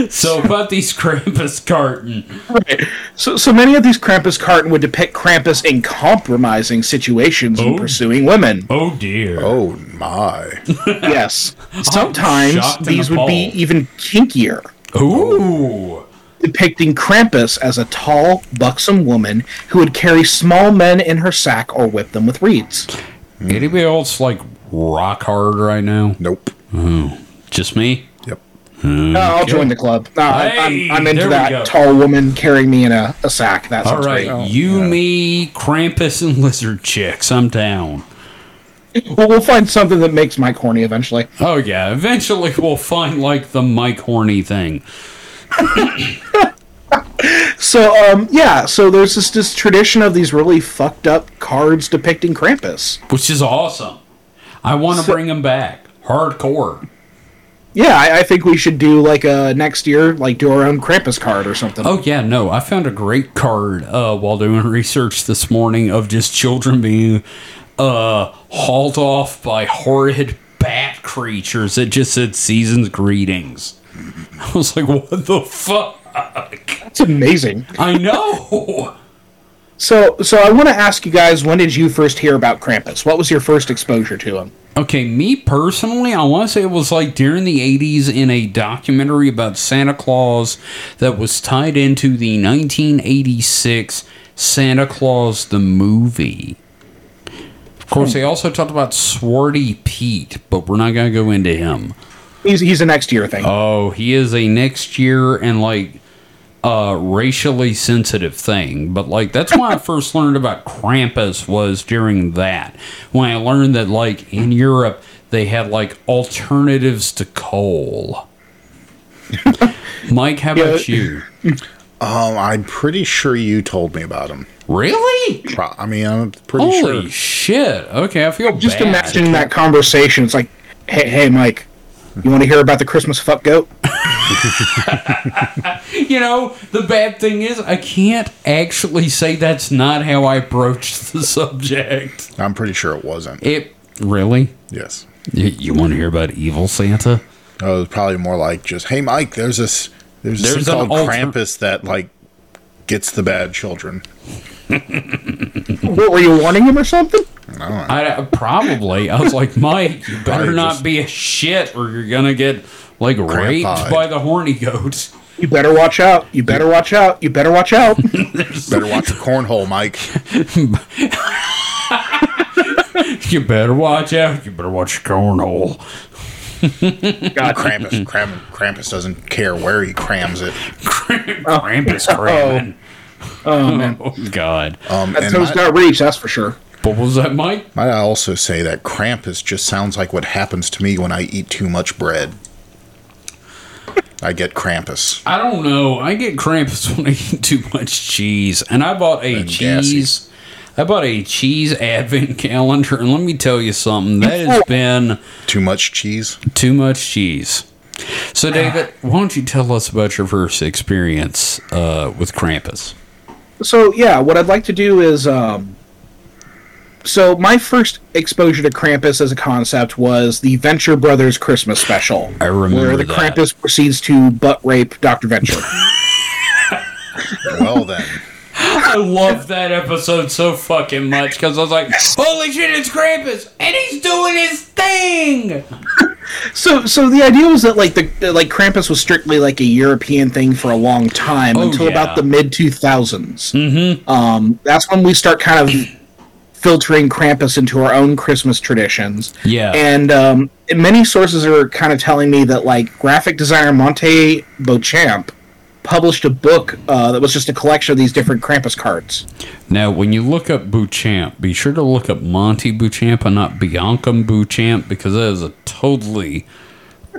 S1: So about these Krampus Karten.
S3: Right. So, so many of these Krampus Karten would depict Krampus in compromising situations
S1: Oh.
S3: and pursuing women.
S1: Oh dear.
S2: Oh my.
S3: Yes. Sometimes
S1: shocked and
S3: these would be even kinkier,
S1: Ooh.
S3: depicting Krampus as a tall, buxom woman who would carry small men in her sack or whip them with reeds.
S1: Anybody else like rock hard right now?
S2: Nope.
S1: Just me?
S2: Yep.
S3: Uh, I'll join the club. No, I-
S1: Hey,
S3: I'm, I'm into
S1: there we go.
S3: that tall woman carrying me in a, a sack. That's
S1: All
S3: sounds
S1: right,
S3: great.
S1: you, me, Krampus, and Lizard Chicks. I'm down.
S3: Well, we'll find something that makes Mike horny eventually.
S1: Oh yeah, eventually we'll find like the Mike Horny thing.
S3: So, um, yeah. So there's this, this tradition of these really fucked up cards depicting Krampus.
S1: which is awesome. I want to
S3: So-
S1: bring them back. Hardcore.
S3: Yeah, I, I think we should do like a next year, like do our own Krampus card or something.
S1: Oh yeah, no, I found a great card uh, while doing research this morning of just children being uh, hauled off by horrid bat creatures that just said "Season's Greetings." I was like, "What the fuck?"
S3: That's amazing.
S1: I know.
S3: So, so I want to ask you guys, when did you first hear about Krampus? What was your first exposure to him?
S1: Okay, me personally, I want to say it was like during the 80s in a documentary about Santa Claus that was tied into the 1986 Santa Claus the movie. Of course, they also talked about Zwarte Piet, but we're not going to go into him.
S3: He's he's a next year thing.
S1: Oh, he is a next year and like uh racially sensitive thing. But like that's why I first learned about Krampus was during that. When I learned that like in Europe they had like alternatives to coal. Mike, how about
S3: Yeah.
S1: you?
S2: Um, I'm pretty sure you told me about him.
S1: Really?
S2: I mean, I'm pretty
S1: Holy
S2: sure.
S1: shit. Okay, I feel
S3: Just
S1: bad.
S3: imagine that conversation. It's like, hey, hey, Mike, you want to hear about the Christmas fuck goat?
S1: You know, the bad thing is I can't actually say that's not how I approached the subject.
S2: I'm pretty sure it wasn't.
S1: It really?
S2: Yes.
S1: You, you want to hear about evil Santa?
S2: Oh, it was probably more like just, hey, Mike, there's this, there's this
S1: There's
S2: thing
S1: an
S2: called
S1: alter-
S2: Krampus that like gets the bad children.
S3: what were you warning him or something?
S1: I I- uh, probably. I was like, Mike, you better
S2: Probably
S1: not
S2: just-
S1: be a shit, or you're gonna get like raped
S2: Grandpa.
S1: by the horny goat.
S3: You better watch out. You better watch out. You better watch out.
S2: Better watch your cornhole, Mike.
S1: You better watch out. You better watch your cornhole.
S3: God,
S2: Krampus, Kram, Krampus doesn't care where he crams it.
S1: Krampus cramming.
S3: oh man,
S1: Oh God.
S2: Um,
S3: that
S2: and
S3: toe's got reach. That's for sure.
S1: What was that, Mike?
S2: might I also say that Krampus just sounds like what happens to me when I eat too much bread. I get Krampus.
S1: I don't know. I get cramps when I eat too much cheese, and I bought a
S2: And gassy.
S1: cheese. I bought a cheese advent calendar, and let me tell you something. That has been
S2: Too much cheese.
S1: too much cheese. So, David, why don't you tell us about your first experience uh, with Krampus?
S3: So yeah, what I'd like to do is, um, so my first exposure to Krampus as a concept was the Venture Brothers Christmas special,
S1: I remember
S3: where the
S1: that.
S3: Krampus proceeds to butt rape Dr. Venture.
S2: Well then,
S1: I love that episode so fucking much because I was like, "Holy shit, it's Krampus, and he's doing his thing!"
S3: so, so the idea was that like the like Krampus was strictly like a European thing for a long time
S1: Oh,
S3: until
S1: yeah.
S3: about the mid two Mm-hmm. Um, that's when we start kind of filtering Krampus into our own Christmas traditions.
S1: Yeah.
S3: And um, many sources are kind of telling me that like graphic designer Monte Beauchamp published a book uh, that was just a collection of these different Krampus cards.
S1: Now, when you look up Beauchamp, be sure to look up Monte Beauchamp and not Bianca Beauchamp because that is a totally,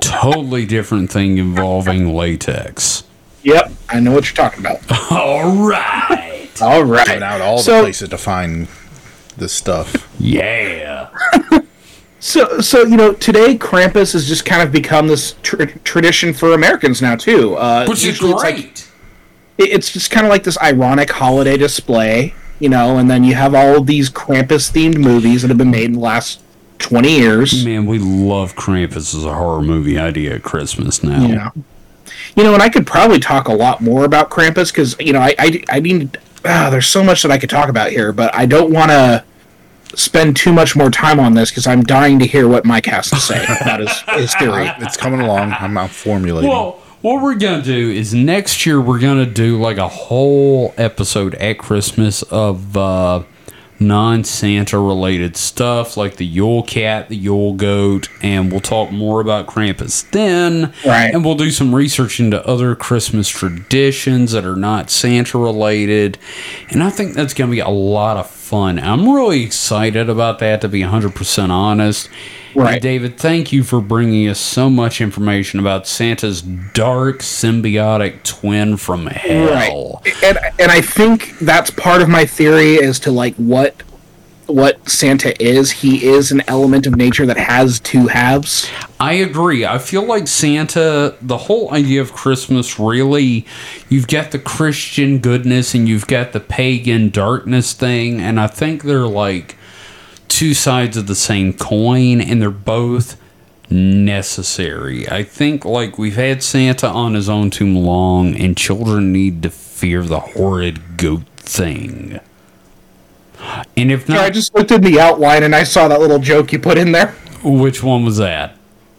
S1: totally different thing involving latex.
S3: Yep, I know what you're talking about.
S1: All right.
S3: All right.
S2: going out all the places to find this stuff.
S1: Yeah.
S3: So, so you know, today Krampus has just kind of become this tr- tradition for Americans now too. Uh,
S1: Which is
S3: usually it's like-
S1: great.
S3: it- it's just kind of like this ironic holiday display, you know, and then you have all of these Krampus themed movies that have been made in the last 20 years.
S1: Man, we love Krampus as a horror movie idea at Christmas now.
S3: You know, you know, and I could probably talk a lot more about Krampus because, you know, I, I, I need, ah, there's so much that I could talk about here, but I don't want to spend too much more time on this because I'm dying to hear what Mike has to say about his, his theory.
S2: It's coming along. I'm out formulating.
S1: Well, what we're gonna do is next year we're gonna do like a whole episode at Christmas of uh, non-Santa related stuff, like the Yule Cat, the Yule Goat, and we'll talk more about Krampus then.
S3: Right.
S1: And we'll do some research into other Christmas traditions that are not Santa related, and I think that's gonna be a lot of fun. I'm really excited about that, to be 100% honest.
S3: Right.
S1: David, thank you for bringing us so much information about Santa's dark symbiotic twin from hell.
S3: Right. And and I think that's part of my theory as to like what what Santa is. He is an element of nature that has two halves.
S1: I agree. I feel like Santa, the whole idea of Christmas, really, you've got the Christian goodness and you've got the pagan darkness thing, and I think they're like two sides of the same coin, and they're both necessary. I think like we've had Santa on his own too long, and children need to fear the horrid goat thing. And if
S3: Yeah, I just looked in the outline and I saw that little joke you put in there
S1: which one was that?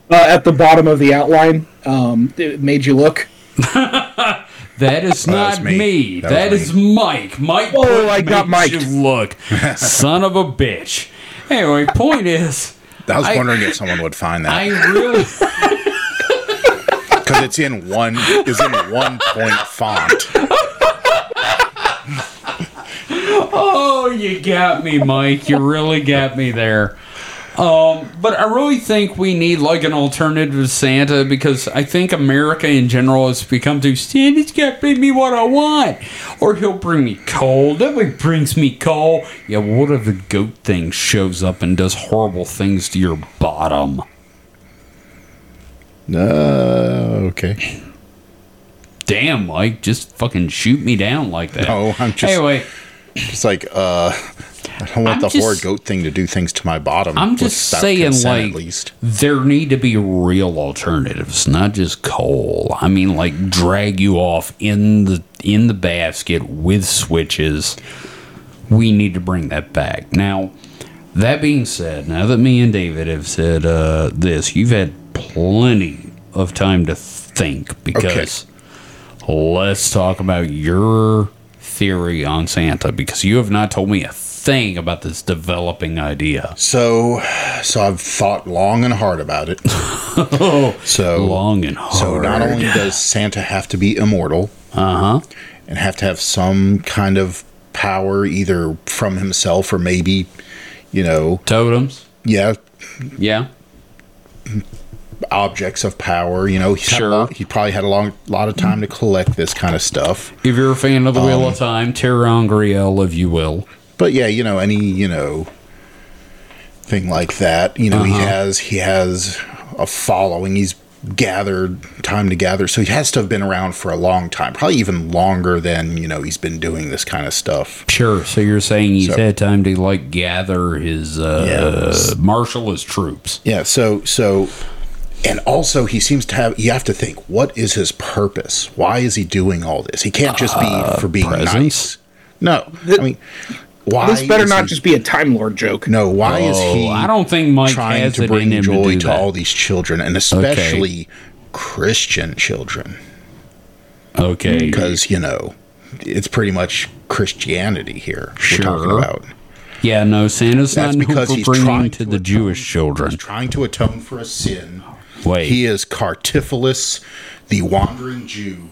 S3: uh, at the bottom of the outline. Um, it made you look.
S1: That is not
S2: that's me.
S1: me.
S2: That
S1: That
S2: was
S1: is Mike. Mike.
S3: Oh, I got
S1: makes Look, son of a bitch. Anyway, point is,
S2: I was
S1: I-
S2: wondering if someone would find that.
S1: I really,
S2: because it's in one is in one point font.
S1: oh, you got me, Mike. You really got me there. Um, but I really think we need like an alternative to Santa because I think America in general has become too Santa's got to bring me what I want, or he'll bring me coal. Nobody brings me coal. Yeah, what if the goat thing shows up and does horrible things to your bottom?
S2: Uh, okay.
S1: Damn, Mike, just fucking shoot me down like that.
S2: No, I'm just-
S1: Anyway,
S2: It's like uh, I don't want
S1: I'm
S2: the
S1: just-
S2: horrid goat thing to do things to my bottom.
S1: I'm just saying,
S2: consent,
S1: like,
S2: at least.
S1: there need to be real alternatives, not just coal. I mean, like, drag you off in the in the basket with switches. We need to bring that back. Now, that being said, now that me and David have said uh, this, you've had plenty of time to think because let's talk about your theory on Santa because you have not told me a thing about this developing idea?
S2: So, so I've thought long and hard about it. so
S1: Long and hard.
S2: So not only does Santa have to be immortal
S1: uh huh.
S2: and have to have some kind of power, either from himself or maybe, you know,
S1: Totems.
S2: yeah,
S1: Yeah.
S2: Objects of power. You know, he's
S1: Sure.
S2: lot- he probably had a long lot of time to collect this kind of stuff.
S1: If you're a fan of the Wheel
S2: Um,
S1: of Time, ter'angreal, if you will.
S2: But yeah, you know, any you know thing like that. You know, he
S1: Uh-huh.
S2: has he has a following. He's gathered time to gather, so he has to have been around for a long time, probably even longer than you know he's been doing this kind of stuff.
S1: Sure. So you're saying he's
S2: So-
S1: had time to like gather his uh,
S2: Yes.
S1: marshal his troops.
S2: Yeah. So so. And also, he seems to have. You have to think, what is his purpose? Why is he doing all this? He can't just be uh, for being
S1: presents?
S2: nice. No, I mean, why?
S3: This better not
S2: he-
S3: just be a Time Lord joke.
S2: No, why is
S1: Oh,
S2: he?
S1: I don't think Mike
S2: trying
S1: has
S2: to
S1: it
S2: bring
S1: in him to
S2: joy
S1: do
S2: to, all these children, and especially Christian children,
S1: Okay.
S2: because you know it's pretty much Christianity here we're talking
S1: Sure.
S2: about.
S1: Yeah, no, Santa's
S2: That's
S1: not
S2: because
S1: because
S2: he's
S1: bringing
S2: trying
S1: to
S2: to
S1: the
S2: atone
S1: Jewish
S2: He's
S1: children.
S2: trying to atone for a sin.
S1: Wait.
S2: He is Cartaphilus, the wandering Jew,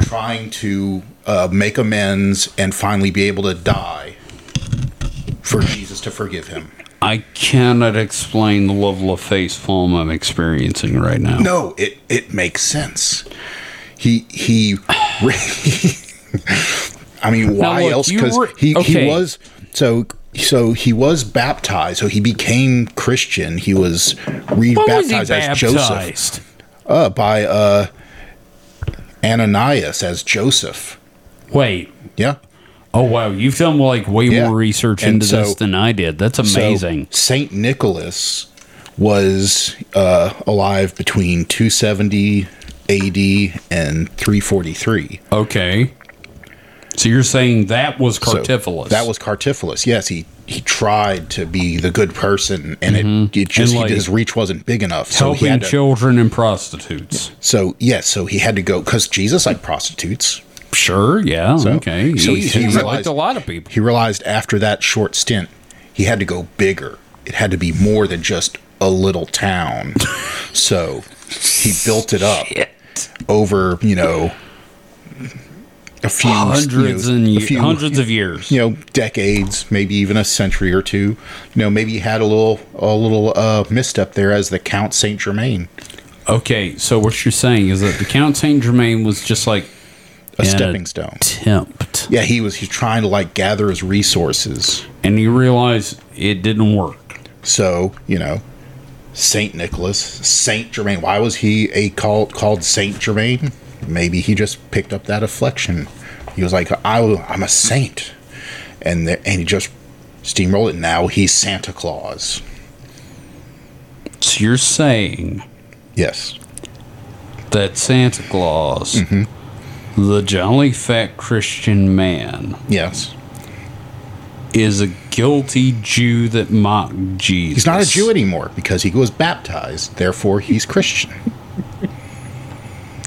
S2: trying to uh, make amends and finally be able to die for Jesus to forgive him.
S1: I cannot explain the level of face palm I'm experiencing right now.
S2: No, it it makes sense. He he. I mean, why
S1: look,
S2: else? Because he
S1: okay.
S2: he was so so he was baptized. So he became Christian. He was
S1: When was he
S2: rebaptized as Joseph uh, by uh, Ananias as Joseph.
S1: Wait.
S2: Yeah.
S1: Oh wow, you've done like way
S2: Yeah.
S1: more research
S2: And
S1: into this than I did. That's amazing.
S2: So Saint Nicholas was uh, alive between 270 AD and 343.
S1: okay. So you're saying that was
S2: So
S1: Cartaphilus?
S2: that was Cartaphilus. Yes, he he tried to be the good person, and it, it just
S1: Mm-hmm. Like,
S2: he, his reach wasn't big enough. So he
S1: helping
S2: had to,
S1: children and prostitutes.
S2: So yes, so he had to go because Jesus liked prostitutes.
S1: Sure. Yeah.
S2: So-
S1: okay.
S2: so
S1: he,
S2: he
S1: he liked a lot of people.
S2: He realized after that short stint, he had to go bigger. It had to be more than just a little town. so he built it up over you know a few
S1: Hundreds
S2: you know,
S1: and
S2: few,
S1: hundreds of years.
S2: you know decades maybe even a century or two. You know maybe he had a little a little uh misstep there as the count saint germain.
S1: Okay, so what you're saying is that the Count Saint Germain was just like
S2: a stepping stone.
S1: attempt,
S2: yeah he was he's trying to like gather his resources.
S1: And he realized it didn't work.
S2: so you know saint nicholas saint germain why was he a called called saint germain maybe he just picked up that affliction he was like I, i'm a saint and the, and he just steamrolled it now he's santa claus
S1: So you're saying
S2: yes
S1: that Santa Claus,
S2: Mm-hmm.
S1: the jolly fat Christian man,
S2: yes
S1: is a guilty Jew that mocked Jesus.
S2: He's not a Jew anymore because he was baptized. Therefore, he's Christian.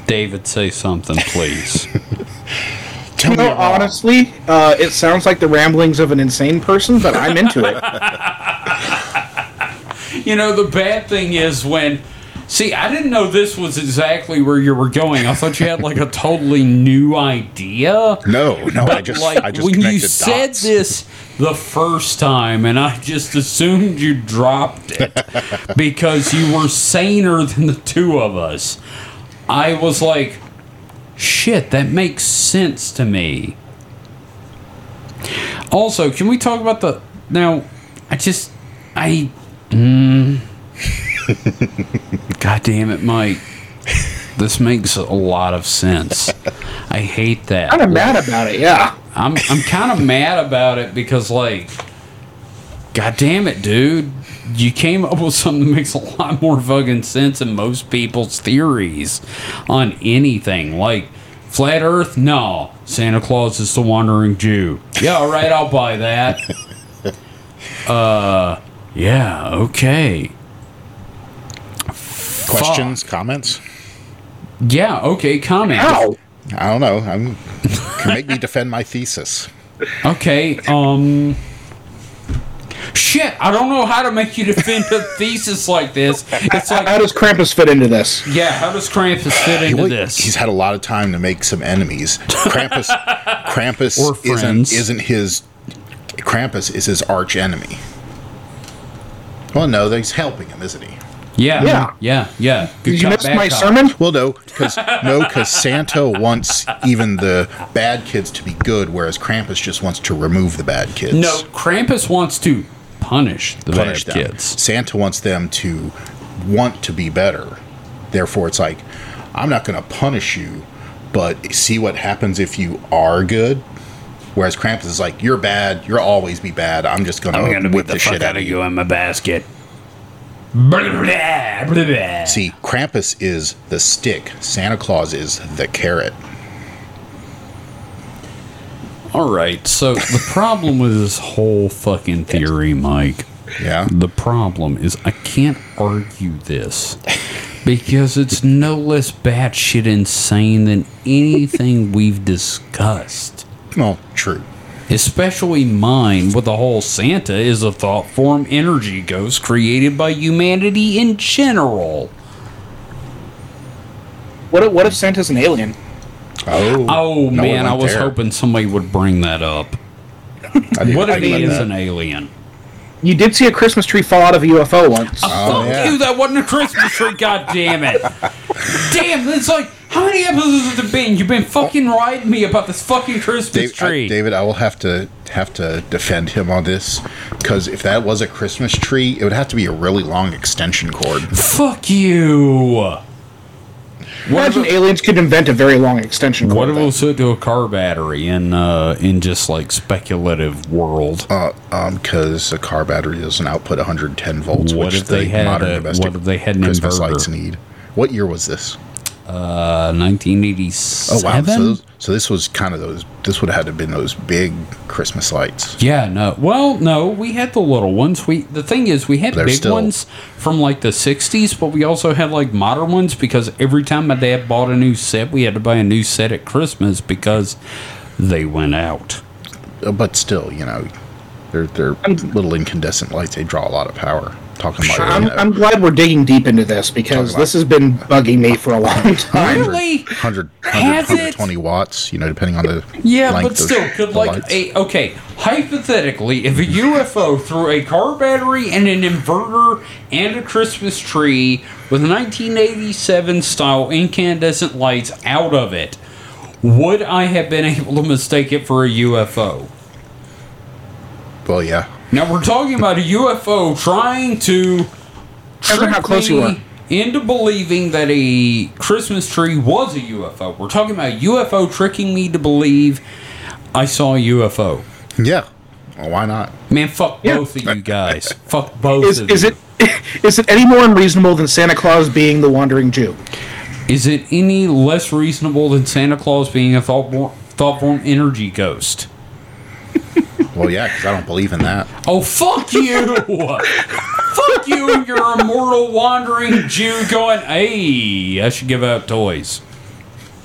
S1: David, say something, please.
S2: Tell
S3: You
S2: me
S3: know, honestly, uh, it sounds like the ramblings of an insane person, but I'm into it.
S1: you know, the bad thing is when. See, I didn't know this was exactly where you were going. I thought you had like a totally new idea.
S2: No, no, I just,
S1: like
S2: I just
S1: when you
S2: connected
S1: said this the first time, and I just assumed you dropped it because you were saner than the two of us. I was like, shit, that makes sense to me. Also, can we talk about the now? I just I. Mm, God damn it, Mike. This makes a lot of sense. I hate that.
S3: Kind of mad about it, yeah.
S1: I'm I'm kind of mad about it because like, god damn it, dude, you came up with something that makes a lot more fucking sense than most people's theories on anything. Like flat Earth, no, Santa Claus is the wandering Jew. Yeah, all right, I'll buy that. Uh, yeah, okay.
S2: Questions, comments?
S1: Yeah, okay. Comment.
S3: Ow!
S2: I don't know. I'm can make me defend my thesis.
S1: Okay, um. Shit, I don't know how to make you defend a thesis like this. It's
S3: How does Krampus fit into this?
S1: yeah, how does Krampus fit into
S2: Well,
S1: this?
S2: He's had a lot of time to make some enemies. Krampus, Krampus
S1: Or friends.
S2: isn't isn't his. Krampus is his arch enemy. Well, no, he's helping him, isn't he?
S1: yeah,
S3: Yeah.
S1: yeah, yeah. Good
S3: Did you miss my
S1: cop.
S3: sermon?
S2: Well, no, because no, because Santa wants even the bad kids to be good, whereas Krampus just wants to remove the bad kids.
S1: No, Krampus wants to punish the
S2: punish
S1: bad
S2: them.
S1: kids.
S2: Santa wants them to want to be better. Therefore, it's like, I'm not going to punish you, but see what happens if you are good. Whereas Krampus is like, you're bad, you'll always be bad. I'm just going to whip
S1: the,
S2: the, shit
S1: out of you in my basket. Blah, blah, blah, blah.
S2: See, Krampus is the stick. Santa Claus is the carrot.
S1: All right, so the problem with this whole fucking theory, Mike,
S2: Yeah.
S1: the problem is I can't argue this because it's no less batshit insane than anything we've discussed.
S2: Well, true.
S1: Especially mine with the whole Santa is a thought form energy ghost created by humanity in general.
S3: What if, what if Santa's an alien?
S2: Oh.
S1: Oh
S2: no,
S1: man, I was
S2: there.
S1: hoping somebody would bring that up.
S2: I
S1: What if
S2: think
S1: he is
S2: that.
S1: an alien?
S3: You did see a Christmas tree fall out of a UFO once.
S2: Oh, oh,
S1: Fuck
S2: yeah.
S1: you, that wasn't a Christmas tree, god damn it. damn, it's like, how many episodes has it been? You've been fucking writing me about this fucking Christmas
S2: Dave, I,
S1: tree.
S2: David, I will have to have to defend him on this because if that was a Christmas tree, it would have to be a really long extension cord.
S1: Fuck you. What if,
S3: Imagine
S1: it,
S3: aliens could invent a very long extension cord.
S1: what if it
S3: then.
S1: was hooked to a car battery in uh, in just like speculative world?
S2: Uh, um, because a car battery doesn't output 110 volts,
S1: What
S2: which
S1: if they
S2: the
S1: had
S2: modern
S1: a-
S2: domestic
S1: what if they had an
S2: Christmas
S1: inverter?
S2: lights need. What year was this?
S1: Uh,
S2: Oh
S1: 1987.
S2: wow! So, so this was kind of those. This would have had to have been those big Christmas lights.
S1: Yeah, no. Well, no, we had the little ones. We the thing is, we had
S2: They're
S1: big
S2: still-
S1: ones from like the '60s, but we also had like modern ones because every time my dad bought a new set, we had to buy a new set at Christmas because they went out.
S2: Uh, But still, you know, they're they're little incandescent lights. They draw a lot of power. Talking about
S3: I'm, I'm glad we're digging deep into this because this has been bugging me for a long time.
S1: Really?
S2: 100, 100
S1: Has it?
S2: 120 watts. You know, depending on the
S1: Yeah,
S2: length
S1: but
S2: of
S1: still, could
S2: the
S1: like
S2: lights.
S1: a okay. Hypothetically, if a UFO threw a car battery and an inverter and a Christmas tree with 1987 style incandescent lights out of it, would I have been able to mistake it for a UFO?
S2: well, yeah.
S1: Now we're talking about a UFO trying to trick
S3: how close
S1: me
S3: you are.
S1: into believing that a Christmas tree was a UFO. We're talking about a UFO tricking me to believe I saw a UFO.
S2: Yeah. Well, why not?
S1: Man, fuck
S3: Yeah.
S1: both of you guys. fuck both
S3: Is,
S1: of
S3: is
S1: you.
S3: it is it any more unreasonable than Santa Claus being the wandering Jew?
S1: Is it any less reasonable than Santa Claus being a thought form, thought form energy ghost?
S2: Well, yeah, because I don't believe in that.
S1: Oh, fuck you! fuck you and your immortal wandering Jew going, hey, I should give out toys.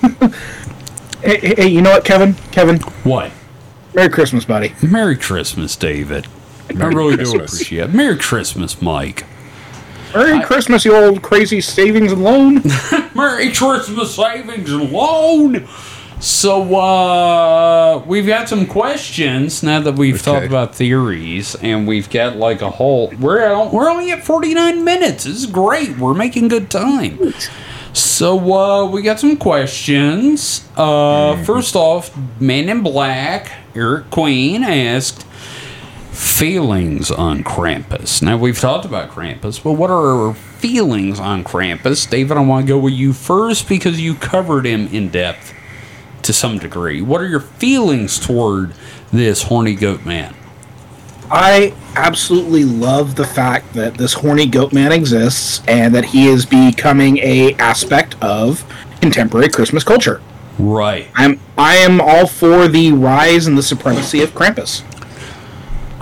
S3: Hey, hey, hey, you know what, Kevin? Kevin,
S1: What?
S3: Merry Christmas, buddy.
S1: Merry Christmas, David. I
S2: Merry
S1: really do
S2: Christmas.
S1: appreciate it. Merry Christmas, Mike.
S3: Merry Christmas, you old crazy savings and loan.
S1: Merry Christmas savings and loan. So uh we've got some questions now that we've talked about theories and we've got like a whole we're we're only at 49 minutes. This is great. We're making good time. So uh we got some questions. Uh first off, Man in Black, Eric Queen asked feelings on Krampus. Now we've talked about Krampus, but what are our feelings on Krampus? David, I want to go with you first because you covered him in depth to some degree. What are your feelings toward this horny goat man?
S3: I absolutely love the fact that this horny goat man exists and that he is becoming a aspect of contemporary Christmas culture.
S1: Right.
S3: I'm I am all for the rise and the supremacy of Krampus.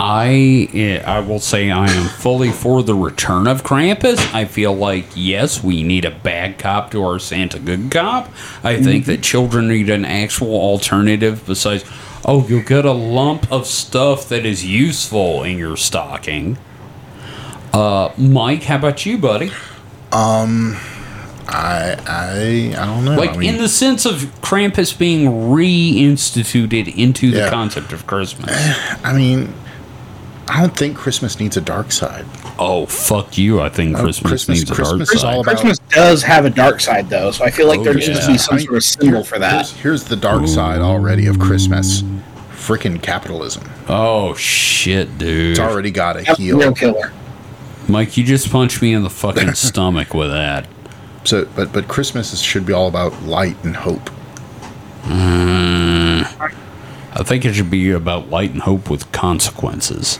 S1: I eh, I will say I am fully for the return of Krampus. I feel like yes, we need a bad cop to our Santa good cop. I think that children need an actual alternative besides. Oh, you'll get a lump of stuff that is useful in your stocking. Uh, Mike, how about you, buddy?
S2: Um, I I I don't know.
S1: Like
S2: I mean,
S1: in the sense of Krampus being reinstituted into the concept of Christmas.
S2: I mean, I don't think Christmas needs a dark side.
S1: Oh fuck you! I think oh, Christmas,
S2: Christmas-
S1: needs a
S2: Christmas
S1: dark
S2: all
S1: side.
S2: about-
S3: Christmas does have a dark side, though, so I feel like
S1: Oh,
S3: there needs to be some sort of symbol for that.
S2: Here's, here's the dark side already of Christmas. Freaking capitalism.
S1: Oh shit, dude!
S2: It's already got a
S3: That's
S2: heel.
S3: real killer.
S1: Mike, you just punched me in the fucking stomach with that.
S2: So, but but Christmas is, should be all about light and hope. Mm.
S1: I think it should be about light and hope with consequences.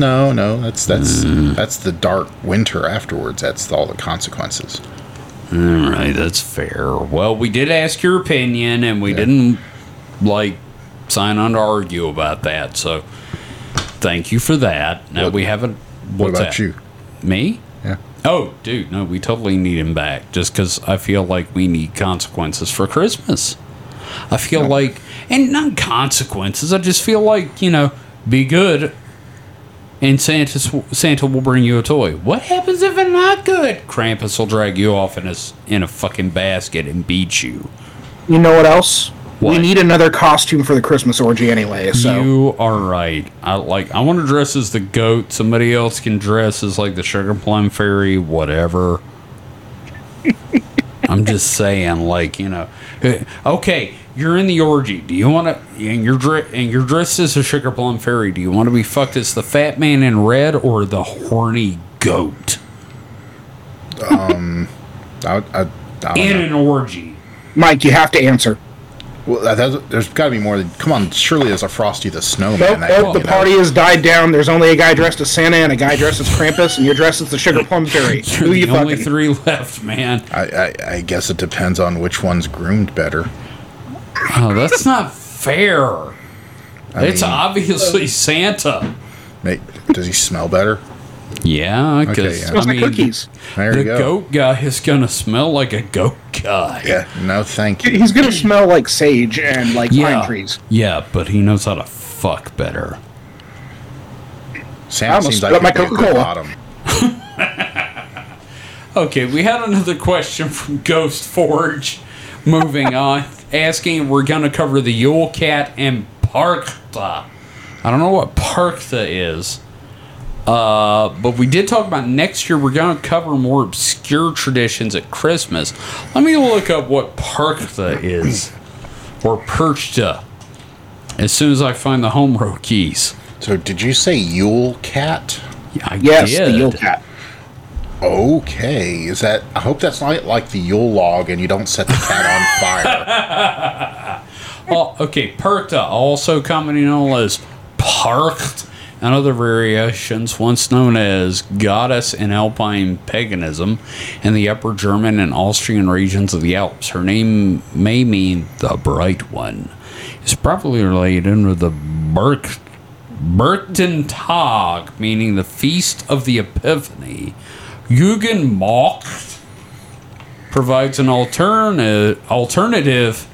S2: No, no, that's that's mm. that's the dark winter afterwards. That's all the consequences.
S1: All right, that's fair. Well, we did ask your opinion, and we didn't like sign on to argue about that. So, thank you for that. Now
S2: What-
S1: we haven't.
S2: What about
S1: that?
S2: you?
S1: Me?
S2: Yeah.
S1: Oh, dude, no, we totally need him back just because I feel like we need consequences for Christmas. I feel like, and not consequences, I just feel like, you know, be good and Santa, Santa will bring you a toy. What happens if it's not good? Krampus will drag you off in a in a fucking basket and beat you.
S3: You know what else?
S1: What?
S3: We need another costume for the Christmas orgy anyway. So
S1: You are right. I like. I want to dress as the goat. Somebody else can dress as like the sugar plum fairy. Whatever. I'm just saying, like you know, eh, okay, you're in the orgy. Do you want to? And you're dre- and you're dressed as a sugar plum fairy. Do you want to be fucked as the fat man in red or the horny goat
S2: I, I, I don't
S1: in
S2: know.
S1: an orgy?
S3: Mike, you have to answer.
S2: Well, that, that's- there's got to be more. Than, come on, surely there's a Frosty the Snowman.
S3: Nope,
S2: that,
S3: nope, the
S2: know.
S3: party has died down. There's only a guy dressed as Santa and a guy dressed as Krampus, and you're dressed as the Sugar Plum Fairy. Who
S1: You're
S3: you
S1: the only
S3: fucking?
S1: three left, man.
S2: I, I, I guess it depends on which one's groomed better.
S1: Oh, that's not fair.
S2: I
S1: it's
S2: mean,
S1: obviously Santa.
S2: may- does he smell better?
S1: Yeah, because
S2: yeah.
S3: Smells
S1: I
S3: like
S1: mean,
S3: cookies.
S2: There
S1: the
S2: go.
S1: goat guy is gonna smell like a goat guy.
S2: Yeah, no, thank you.
S3: He's gonna smell like sage and like
S1: yeah,
S3: pine trees.
S1: yeah, but he knows how to fuck better.
S3: I
S2: Sam
S3: almost
S2: seems like
S3: my Coca-Cola.
S2: bottom.
S1: Okay, we had another question from Ghost Forge. Moving on, asking we're gonna cover the Yule Cat and Parkta. I don't know what Parkta is. Uh, but we did talk about next year we're going to cover more obscure traditions at Christmas. Let me look up what Parkta is or Perchta as soon as I find the home row keys.
S2: So, did you say Yule Cat?
S1: I
S3: Yes,
S1: did.
S3: the Yule Cat.
S2: Okay, is that? I hope that's not like the Yule log, and you don't set the cat on fire.
S1: Oh, okay, Perchta, also commonly known as Percht, and other variations, once known as goddess in Alpine paganism in the Upper German and Austrian regions of the Alps. Her name may mean the bright one. It's probably related with the Berk, Berchtentag, meaning the feast of the Epiphany. Jugendmacht provides an alternative alternative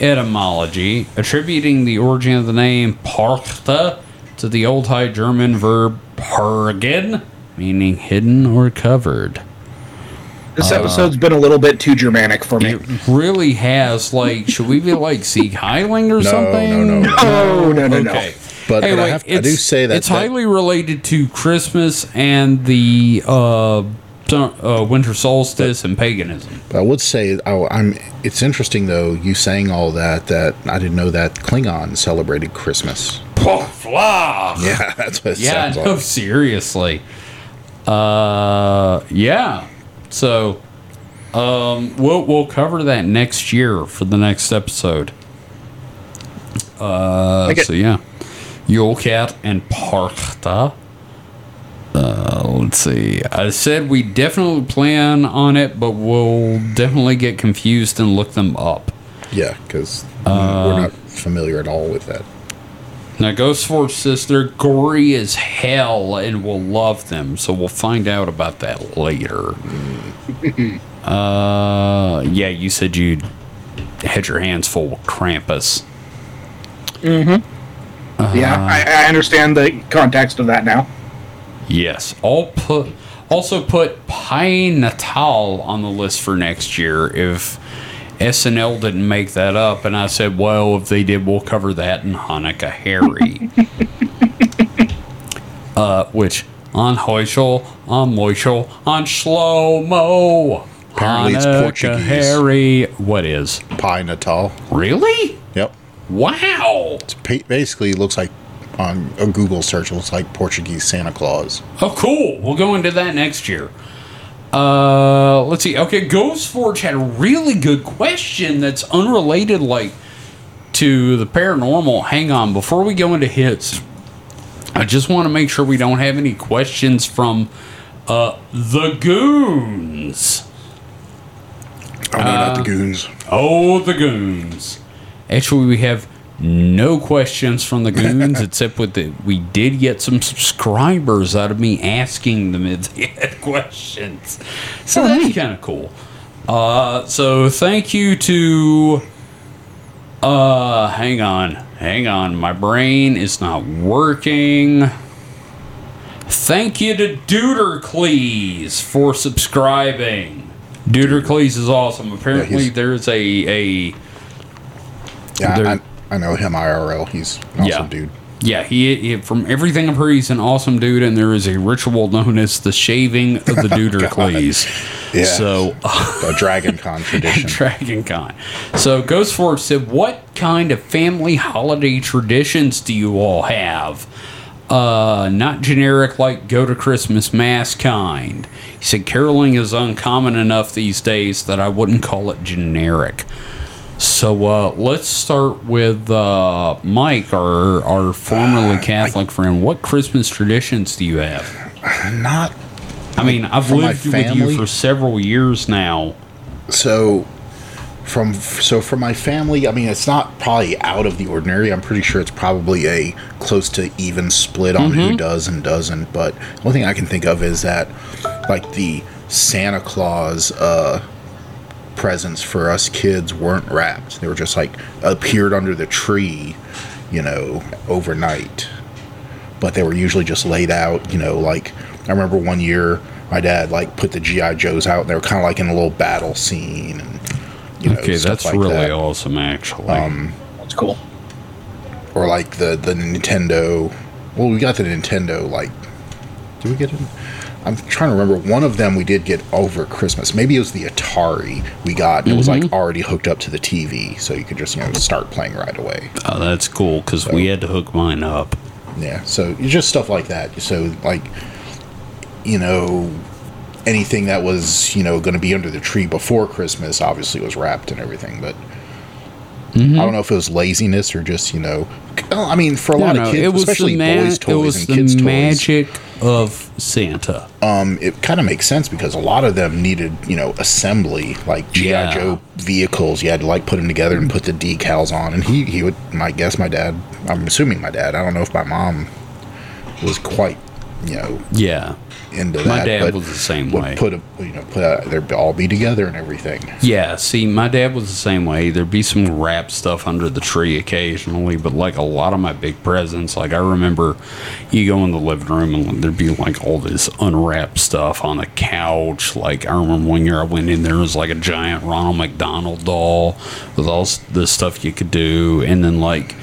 S1: etymology attributing the origin of the name Parkta to the Old High German verb pargen, meaning hidden or covered.
S3: This episode's been a little bit too Germanic for me.
S1: It really has like should we be like Sieg Heiling or
S2: No,
S1: something?
S2: no, no, no.
S3: Oh no no
S1: Okay.
S2: But- but I
S1: Anyway,
S2: have- I do say that-
S1: it's
S2: that-
S1: highly related to Christmas and the uh, uh, winter solstice and paganism.
S2: I would say oh, I'm. It's interesting though you saying all that. That I didn't know that Klingon celebrated Christmas. Yeah, that's what it
S1: Yeah,
S2: sounds
S1: no,
S2: like.
S1: seriously. Uh, yeah. So, um, we'll we'll cover that next year for the next episode. Uh, so yeah, Yule Cat and Parkta. Uh, let's see. I said we definitely plan on it, but we'll definitely get confused and look them up.
S2: Yeah, because
S1: Uh,
S2: we're not familiar at all with that.
S1: Now, Ghost Forge says they're gory as hell and we'll love them, so we'll find out about that later. uh, yeah, you said you had your hands full with Krampus. Mm-hmm.
S3: yeah, I, I understand the context of that now.
S1: Yes. I'll put also put Pai Natal on the list for next year if SNL didn't make that up. And I said, well, if they did, we'll cover that in Hanukkah Harry. uh, which on Herschel, on Moischel, on Slow Shlomo.
S2: Apparently it's Portuguese.
S1: Harry. What is?
S2: Pai Natal.
S1: Really?
S2: Yep.
S1: Wow.
S2: Pa- basically looks like on a Google search. It looks like Portuguese Santa Claus.
S1: Oh, cool. We'll go into that next year. Uh, let's see. Okay, Ghost Forge had a really good question that's unrelated, like to the paranormal. Hang on, before we go into hits, I just want to make sure we don't have any questions from uh the goons.
S2: Oh no, not the goons.
S1: Oh, the goons. Actually, we have no questions from the goons except with the we did get some subscribers out of me asking them if they had questions. So that's kind of cool. Uh, so thank you to uh hang on. Hang on. My brain is not working. Thank you to Deutercles for subscribing. Deutercles is awesome. Apparently,
S2: he's-
S1: there's a a
S2: Yeah,
S1: They're-
S2: I, know him IRL. He's an awesome dude.
S1: Yeah, he, he from everything I've heard, he's an awesome dude, and there is a ritual known as the shaving of the Deutercles.
S2: Yeah.
S1: So,
S2: A Dragon Con tradition.
S1: Dragon Con. So, Ghost Forge said, "What kind of family holiday traditions do you all have? Uh, not generic like go to Christmas mass kind." He said, "Caroling is uncommon enough these days that I wouldn't call it generic." So uh, let's start with uh, Mike, our our formerly Catholic friend. What Christmas traditions do you have?
S2: Not
S1: I mean, I've lived with you for several years now.
S2: so from so for my family. I mean, it's not probably out of the ordinary. I'm pretty sure it's probably a close to even split on who does and doesn't. But one thing I can think of is that like the Santa Claus uh, presents for us kids weren't wrapped. They were just like appeared under the tree, you know, overnight. But they were usually just laid out, you know, like I remember one year my dad like put the GI Joes out and they were kind of like in a little battle scene and you know
S1: Okay,
S2: stuff
S1: that's
S2: like
S1: really
S2: that.
S1: awesome, actually.
S2: Um,
S3: That's cool.
S2: or like the the Nintendo. Well, we got the Nintendo. Like, did we get it? I'm trying to remember. One of them we did get over Christmas. Maybe it was the Atari we got. and It was
S1: Mm-hmm.
S2: like already hooked up to the TV, so you could just you know start playing right away.
S1: oh, that's cool because we had to hook mine up.
S2: Yeah. So it's just stuff like that. So like, you know, anything that was you know going to be under the tree before Christmas obviously was wrapped and everything, but.
S1: Mm-hmm.
S2: I don't know if it was laziness or just you know. I mean, for a
S1: No,
S2: lot
S1: no,
S2: of kids,
S1: it was
S2: especially
S1: ma-
S2: boys'
S1: it
S2: toys
S1: was
S2: and
S1: the
S2: kids' toys.
S1: magic of Santa.
S2: um, it kind of makes sense because a lot of them needed, you know, assembly, like GI
S1: Yeah.
S2: Joe vehicles. You had to like put them together and put the decals on. And he, he would, my guess, my dad. I'm assuming my dad. I don't know if my mom was quite, you know,
S1: Yeah,
S2: into
S1: My
S2: that.
S1: dad
S2: but
S1: was the same way.
S2: Put a, you know, put a, they'd all be together and everything.
S1: yeah. See, my dad was the same way. There'd be some wrap stuff under the tree occasionally, but like a lot of my big presents, like I remember, you go in the living room and there'd be like all this unwrapped stuff on the couch. Like I remember one year I went in there, was like a giant Ronald McDonald doll with all the stuff you could do, and then like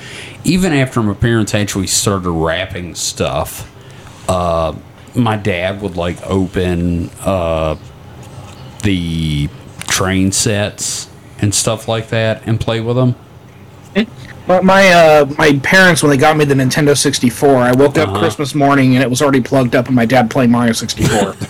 S1: even after my parents actually started wrapping stuff. Uh, my dad would like open uh, the train sets and stuff like that and play with them.
S3: But my uh, my parents when they got me the Nintendo 64, I woke
S1: Uh-huh.
S3: up Christmas morning and it was already plugged up, and my dad playing Mario 64.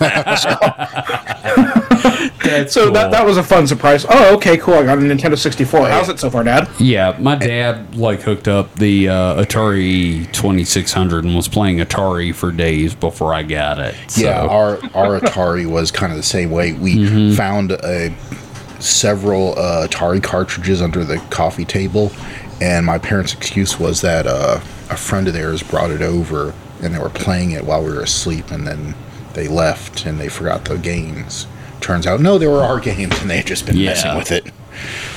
S1: That's
S3: so that that was a fun surprise. Oh, okay, cool. I got a Nintendo 64. How's it so far, Dad?
S1: yeah, my dad like hooked up the uh, Atari 2600 and was playing Atari for days before I got it. So,
S2: Yeah, our our Atari was kind of the same way. We
S1: Mm-hmm.
S2: found a several uh, Atari cartridges under the coffee table, and my parents' excuse was that uh, a friend of theirs brought it over, and they were playing it while we were asleep, and then they left and they forgot the games. Turns out, no, there were our games, and they had just been
S1: Yeah.
S2: messing with it.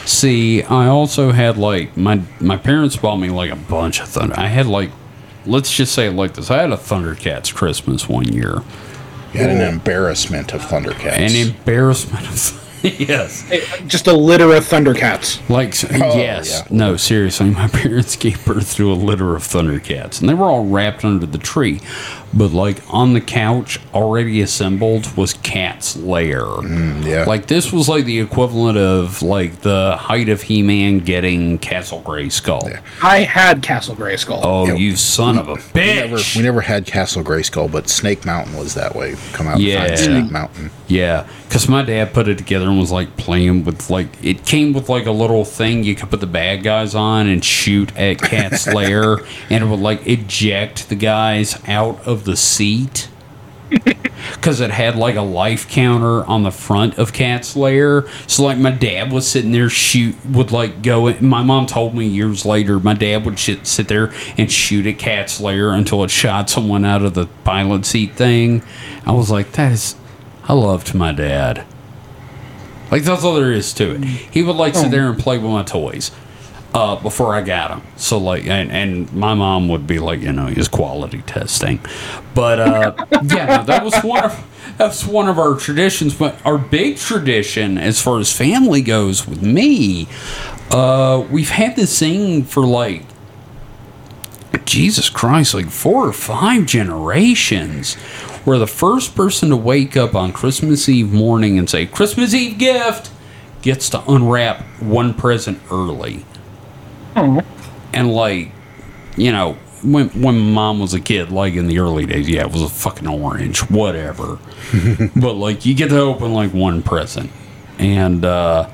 S1: See, I also had like my my parents bought me like a bunch of thunder. I had like let's just say it like this: I had a Thundercats Christmas one year,
S2: You had an embarrassment of Thundercats.
S1: an embarrassment of yes,
S3: Just a litter of Thundercats.
S1: like oh, yes,
S2: yeah.
S1: no, seriously, my parents gave birth to a litter of Thundercats, and they were all wrapped under the tree, but like on the couch, already assembled, was Cat's lair.
S2: Mm, yeah.
S1: Like this was like the equivalent of like the height of He-Man getting Castle Grayskull.
S3: I had Castle Grayskull.
S1: Oh,
S2: Yeah.
S1: you son of a
S2: we never,
S1: bitch!
S2: we never had Castle Grayskull, but Snake Mountain was that way. Come out and
S1: Yeah.
S2: find Snake Mountain.
S1: Yeah, because my dad put it together was like playing with like it came with like a little thing you could put the bad guys on and shoot at Cat's lair, and it would like eject the guys out of the seat. Because it had like a life counter on the front of Cat's lair, so like my dad was sitting there shoot would like go. In, my mom told me years later my dad would sit, sit there and shoot at Cat's lair until it shot someone out of the pilot seat thing. I was like, that is I loved my dad. Like that's all there is to it. He would like sit there and play with my toys uh, before I got them. So like, and, and my mom would be like, you know, he's quality testing. But uh, yeah, no, that was one of that's one of our traditions. But our big tradition, as far as family goes, with me, uh, we've had this thing for like Jesus Christ, like four or five generations, where the first person to wake up on Christmas Eve morning and say, Christmas Eve gift, gets to unwrap one present early. And, like, you know, when, when mom was a kid, like in the early days, yeah, it was a fucking orange, whatever. but, like, you get to open, like, one present. And, uh,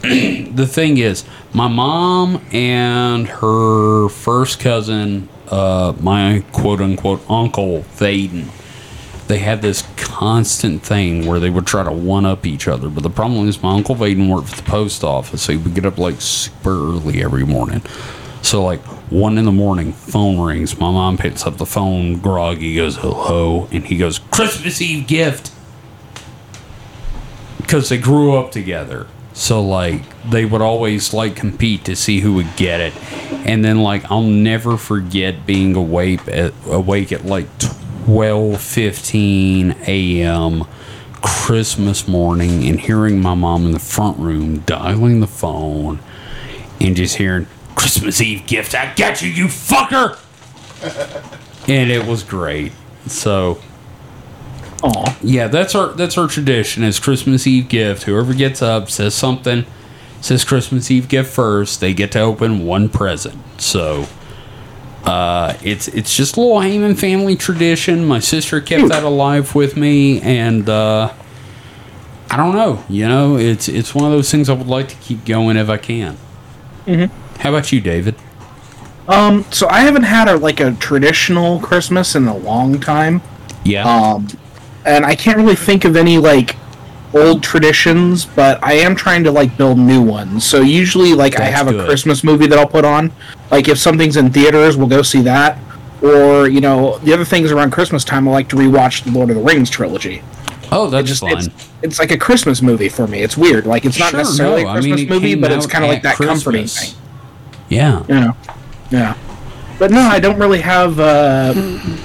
S1: the thing is, my mom and her first cousin, uh, my quote unquote uncle Vaden, they had this constant thing where they would try to one up each other. But the problem is, my uncle Vaden worked for the post office, so he would get up like super early every morning. So, like, one in the morning, phone rings. My mom picks up the phone, groggy, goes, hello. And he goes, Christmas Eve gift because they grew up together. So like they would always like compete to see who would get it, and then like I'll never forget being awake at awake at like twelve fifteen a.m. Christmas morning and hearing my mom in the front room dialing the phone and just hearing Christmas Eve gift. I got you, you fucker. and it was great. So
S3: Aw.
S1: yeah, that's our that's our tradition. Is Christmas Eve gift. Whoever gets up says something, says Christmas Eve gift first. They get to open one present. So, uh, it's it's just a little Heyman family tradition. My sister kept that alive with me, and uh, I don't know. You know, it's it's one of those things I would like to keep going if I can. How about you, David?
S3: Um, so I haven't had a like a traditional Christmas in a long time.
S1: Yeah.
S3: Um, and I can't really think of any like old traditions, but I am trying to like build new ones. So usually, like I have
S1: good.
S3: a Christmas movie that I'll put on. Like if something's in theaters, we'll go see that. Or you know, the other things around Christmas time, I like to rewatch the Lord of the Rings trilogy.
S1: oh, that's
S3: Just
S1: fun.
S3: it's it's like a Christmas movie for me. It's weird. Like it's not
S1: Sure,
S3: necessarily
S1: no,
S3: a
S1: I mean,
S3: Christmas movie, but it's kind of like
S1: at
S3: that comforting thing.
S1: yeah.
S3: Yeah, yeah. But no, I don't really have a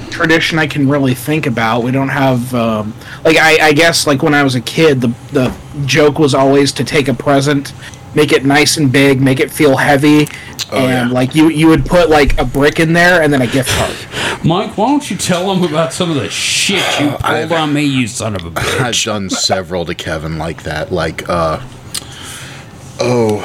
S3: tradition I can really think about. We don't have um, like I, I guess like when I was a kid, the the joke was always to take a present, make it nice and big, make it feel heavy,
S2: Oh,
S3: and
S2: yeah.
S3: like you you would put like a brick in there and then a gift card.
S1: Mike, why don't you tell them about some of the shit you pulled
S2: I've-
S1: on me, you son of a bitch?
S2: I've done several to Kevin like that. Like, uh, oh,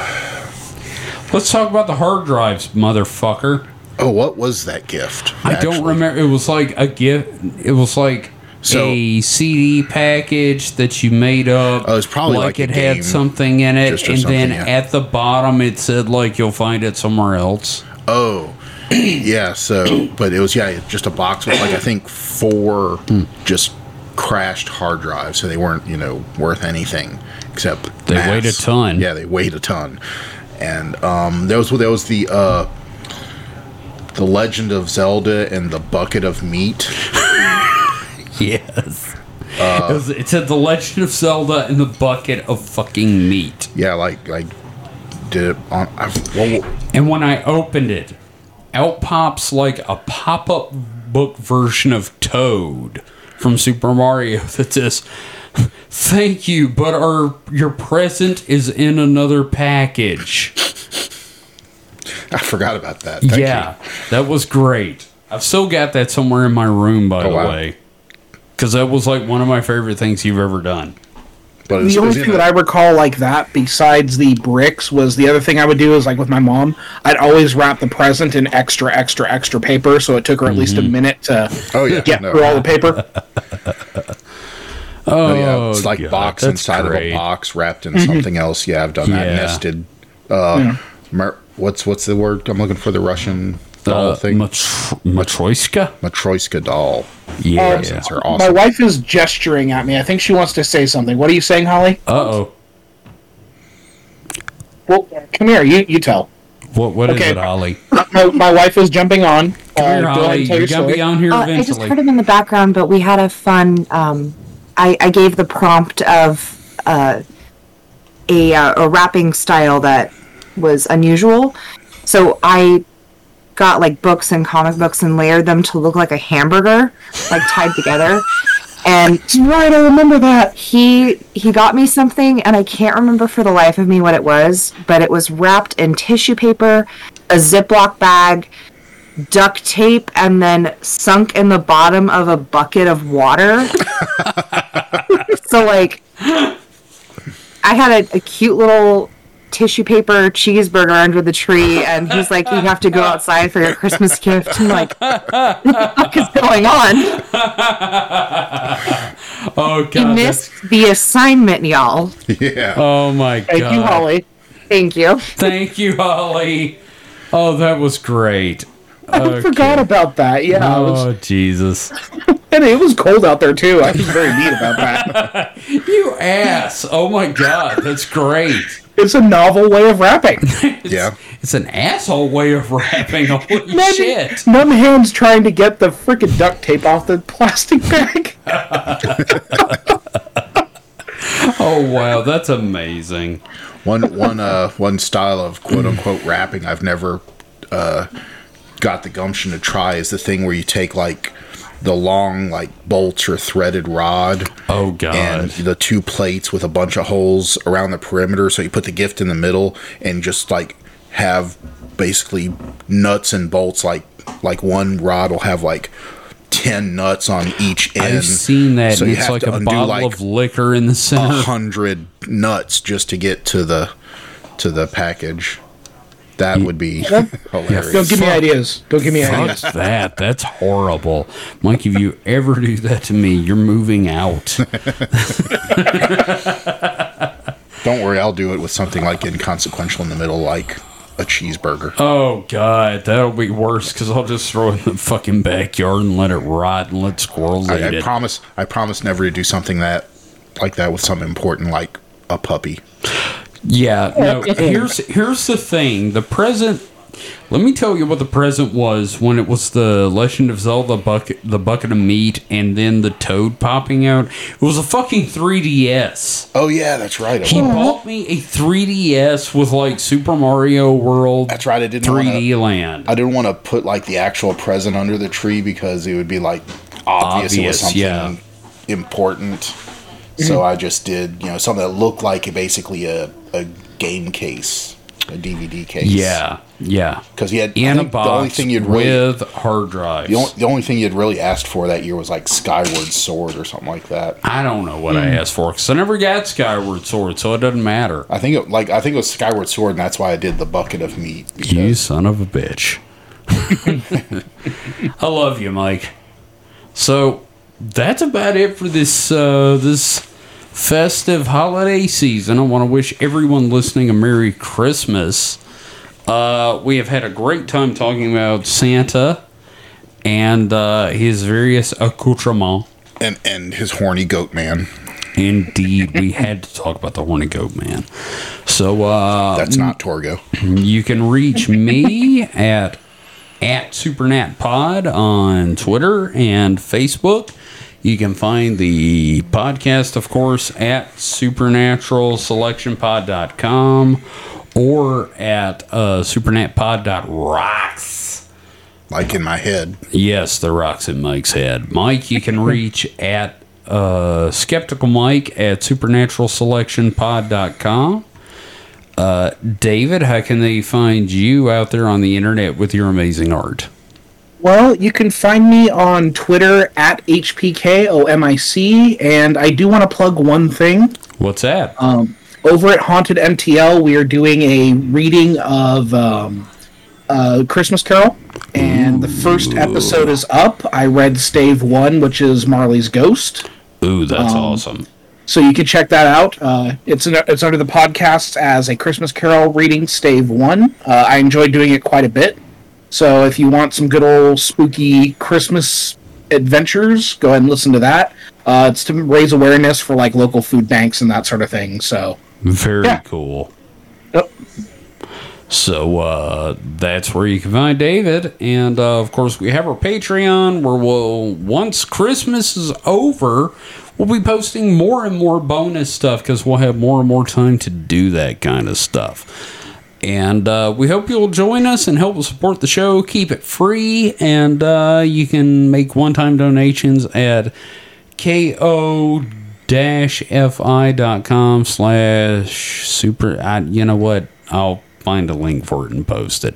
S1: Let's talk about the hard drives, motherfucker.
S2: Oh, what was that gift?
S1: I don't remember. It was like a gift. It was like
S2: So-
S1: a CD package that you made up.
S2: Oh, it's probably like a
S1: it had something in it, and then
S2: yeah.
S1: at the bottom it said like you'll find it somewhere else.
S2: Oh, yeah. So, but it was yeah, just a box with like I think four just crashed hard drives, so they weren't you know worth anything except
S1: They weighed a ton.
S2: Yeah, they weighed a ton, and um, there was there was the uh, the Legend of Zelda and the bucket of meat.
S1: Yes.
S2: Uh,
S1: it, was, it said the Legend of Zelda and the bucket of fucking meat.
S2: Yeah, like like did it on. I, well,
S1: And when I opened it, out pops like a pop up book version of Toad from Super Mario that says, Thank you, but our your present is in another package.
S2: I forgot about that. Thank
S1: yeah, that was great. I've still got that somewhere in my room, by the
S2: wow.
S1: way. Because that was like one of my favorite things you've ever done.
S2: But
S3: the only thing that I recall like that, besides the bricks, was the other thing I would do is like with my mom, I'd always wrap the present in extra, extra, extra paper, so it took her at least a minute to
S2: Oh, yeah,
S3: get
S2: no.
S3: through all the paper.
S2: Oh, yeah, it's like
S1: God,
S2: box
S1: that's
S2: inside of a box wrapped in something else. Yeah, I've done that.
S1: Yeah.
S2: Nested. Uh, mer- what's what's the word? I'm looking for the Russian doll
S1: Uh,
S2: thing.
S1: Matro- Matroyska?
S2: Matroyska doll.
S1: Yeah.
S2: Presents are
S3: My wife is gesturing at me. I think she wants to say something. What are you saying, Holly?
S1: Uh oh.
S3: Well, come here. You you tell.
S1: What, what is
S3: Okay.
S1: it, Ollie?
S3: My, my wife is jumping on.
S1: Come
S3: Uh,
S1: here,
S3: go ahead
S1: Ollie. You gotta be on here
S5: Uh, I just heard him in the background, but we had a fun. Um, I, I gave the prompt of uh, a, uh, a wrapping style that was unusual. So I got like books and comic books and layered them to look like a hamburger, like tied together. And
S3: Right, I remember that.
S5: he he got me something, and I can't remember for the life of me what it was, but it was wrapped in tissue paper, a Ziploc bag, duct tape, and then sunk in the bottom of a bucket of water. so like, I had a, a cute little tissue paper cheeseburger under the tree, and he's like, "You have to go outside for your Christmas gift." I'm like, "What the fuck is going on?"
S1: Oh,
S5: He
S1: God.
S5: missed
S1: that's-
S5: the assignment, y'all.
S2: Yeah.
S1: Oh, my
S3: Thank
S1: God.
S3: Thank you, Holly.
S5: Thank you.
S1: Thank you, Holly. Oh, that was great.
S3: I forgot about that. Yeah, it was-
S1: Oh, Jesus.
S3: and it was cold out there too. I was very neat about that.
S1: You ass. Oh, my God. That's great.
S3: It's a novel way of wrapping.
S2: yeah.
S1: It's an asshole way of wrapping. Holy shit.
S3: Numb hands trying to get the freaking duct tape off the plastic bag.
S1: Oh, wow. That's amazing.
S2: One one uh one style of quote unquote wrapping I've never uh got the gumption to try is the thing where you take like the long like bolts or threaded rod
S1: Oh, God.
S2: and the two plates with a bunch of holes around the perimeter so you put the gift in the middle and just like have basically nuts and bolts like like one rod will have like 10 nuts on each end
S1: I've seen that.
S2: So
S1: it's like a bottle
S2: like,
S1: of liquor in the
S2: a
S1: center.
S2: hundred nuts just to get to the to the package. That would be hilarious.
S3: Don't give me ideas. Don't give me
S1: Fuck
S3: ideas.
S1: that. That's horrible. Mike, if you ever do that to me, you're moving out.
S2: Don't worry, I'll do it with something like inconsequential in the middle, like a cheeseburger.
S1: Oh, God. That'll be worse because I'll just throw it in the fucking backyard and let it rot and let squirrels eat
S2: I, I
S1: it.
S2: promise. I promise never to do something that like that with something important like a puppy.
S1: Yeah, no. Here's here's the thing. The present. Let me tell you what the present was when it was the Legend of Zelda bucket, the bucket of meat, and then the toad popping out. It was a fucking 3DS.
S2: Oh yeah, that's right. it
S1: He
S2: was.
S1: bought me a 3DS with like Super Mario World.
S2: That's right. I didn't
S1: 3D
S2: wanna-
S1: Land.
S2: I didn't want to put like the actual present under the tree because it would be like obvious, it was something
S1: yeah.
S2: important. So I just did, you know, something that looked like basically a, a game case, a DVD case.
S1: yeah, yeah.
S2: because he had
S1: In a
S2: think the only
S1: box
S2: thing you'd really
S1: with hard drives.
S2: the only, the only thing you'd really asked for that year was like Skyward Sword or something like that.
S1: I don't know what I asked for because I never got Skyward Sword, so it doesn't matter.
S2: I think it, like I think it was Skyward Sword, and that's why I did the bucket of meat.
S1: You son of a bitch. I love you, Mike. So that's about it for this uh, this festive holiday season. I want to wish everyone listening a Merry Christmas. Uh, we have had a great time talking about Santa and uh, his various accoutrements.
S2: and and his horny goat man.
S1: Indeed, we had to talk about the horny goat man. So uh,
S2: That's not Torgo.
S1: you can reach me at at SupernatPod on Twitter and Facebook. You can find the podcast, of course, at supernaturalselectionpod.com or at uh, supernatpod.rocks.
S2: like in my head.
S1: Yes, the rocks in Mike's head. Mike, you can reach at uh, Skeptical Mike at supernaturalselectionpod.com. Uh, David, how can they find you out there on the internet with your amazing art?
S3: Well, you can find me on Twitter at HPKOMIC, and I do want to plug one thing.
S1: What's that?
S3: Um, over at Haunted MTL, we are doing a reading of um, uh, Christmas Carol, and the first episode is up. I read Stave 1, which is Marley's Ghost.
S1: Ooh, that's
S3: um,
S1: awesome.
S3: So you can check that out. Uh, it's in, it's under the podcast as a Christmas Carol reading, Stave One. Uh, I enjoyed doing it quite a bit. So if you want some good old spooky Christmas adventures, go ahead and listen to that. Uh, it's to raise awareness for like local food banks and that sort of thing. So
S1: Very
S3: yeah.
S1: cool.
S3: Yep.
S1: So uh, that's where you can find David, and uh, of course we have our Patreon where we'll once Christmas is over, we'll be posting more and more bonus stuff because we'll have more and more time to do that kind of stuff. And uh, we hope you'll join us and help support the show. Keep it free, and uh, you can make one-time donations at ko fi.com slash super. I, you know what? I'll find a link for it and post it.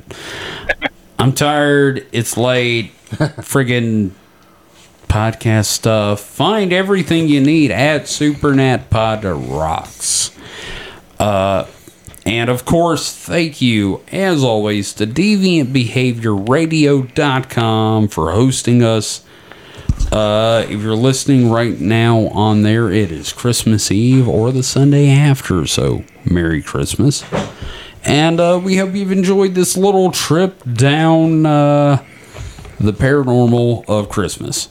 S1: I'm tired. It's late. Friggin podcast stuff. Find everything you need at supernatpod rocks. Uh and of course, thank you, as always, to DeviantBehaviorRadio.com for hosting us. Uh, if you're listening right now on there, it is Christmas Eve or the Sunday after, so Merry Christmas. And uh, we hope you've enjoyed this little trip down uh, the paranormal of Christmas.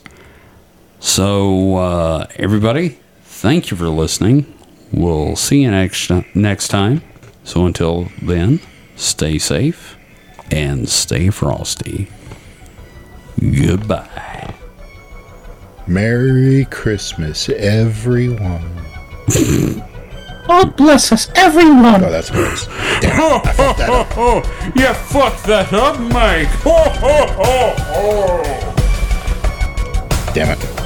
S1: So, uh, everybody, thank you for listening. We'll see you next next time. So until then, stay safe and stay frosty. Goodbye.
S2: Merry Christmas, everyone.
S3: God bless us, everyone.
S2: Oh, that's what it is. Damn it, I fucked that up.
S1: Oh, you fucked that up, Mike.
S2: Damn it.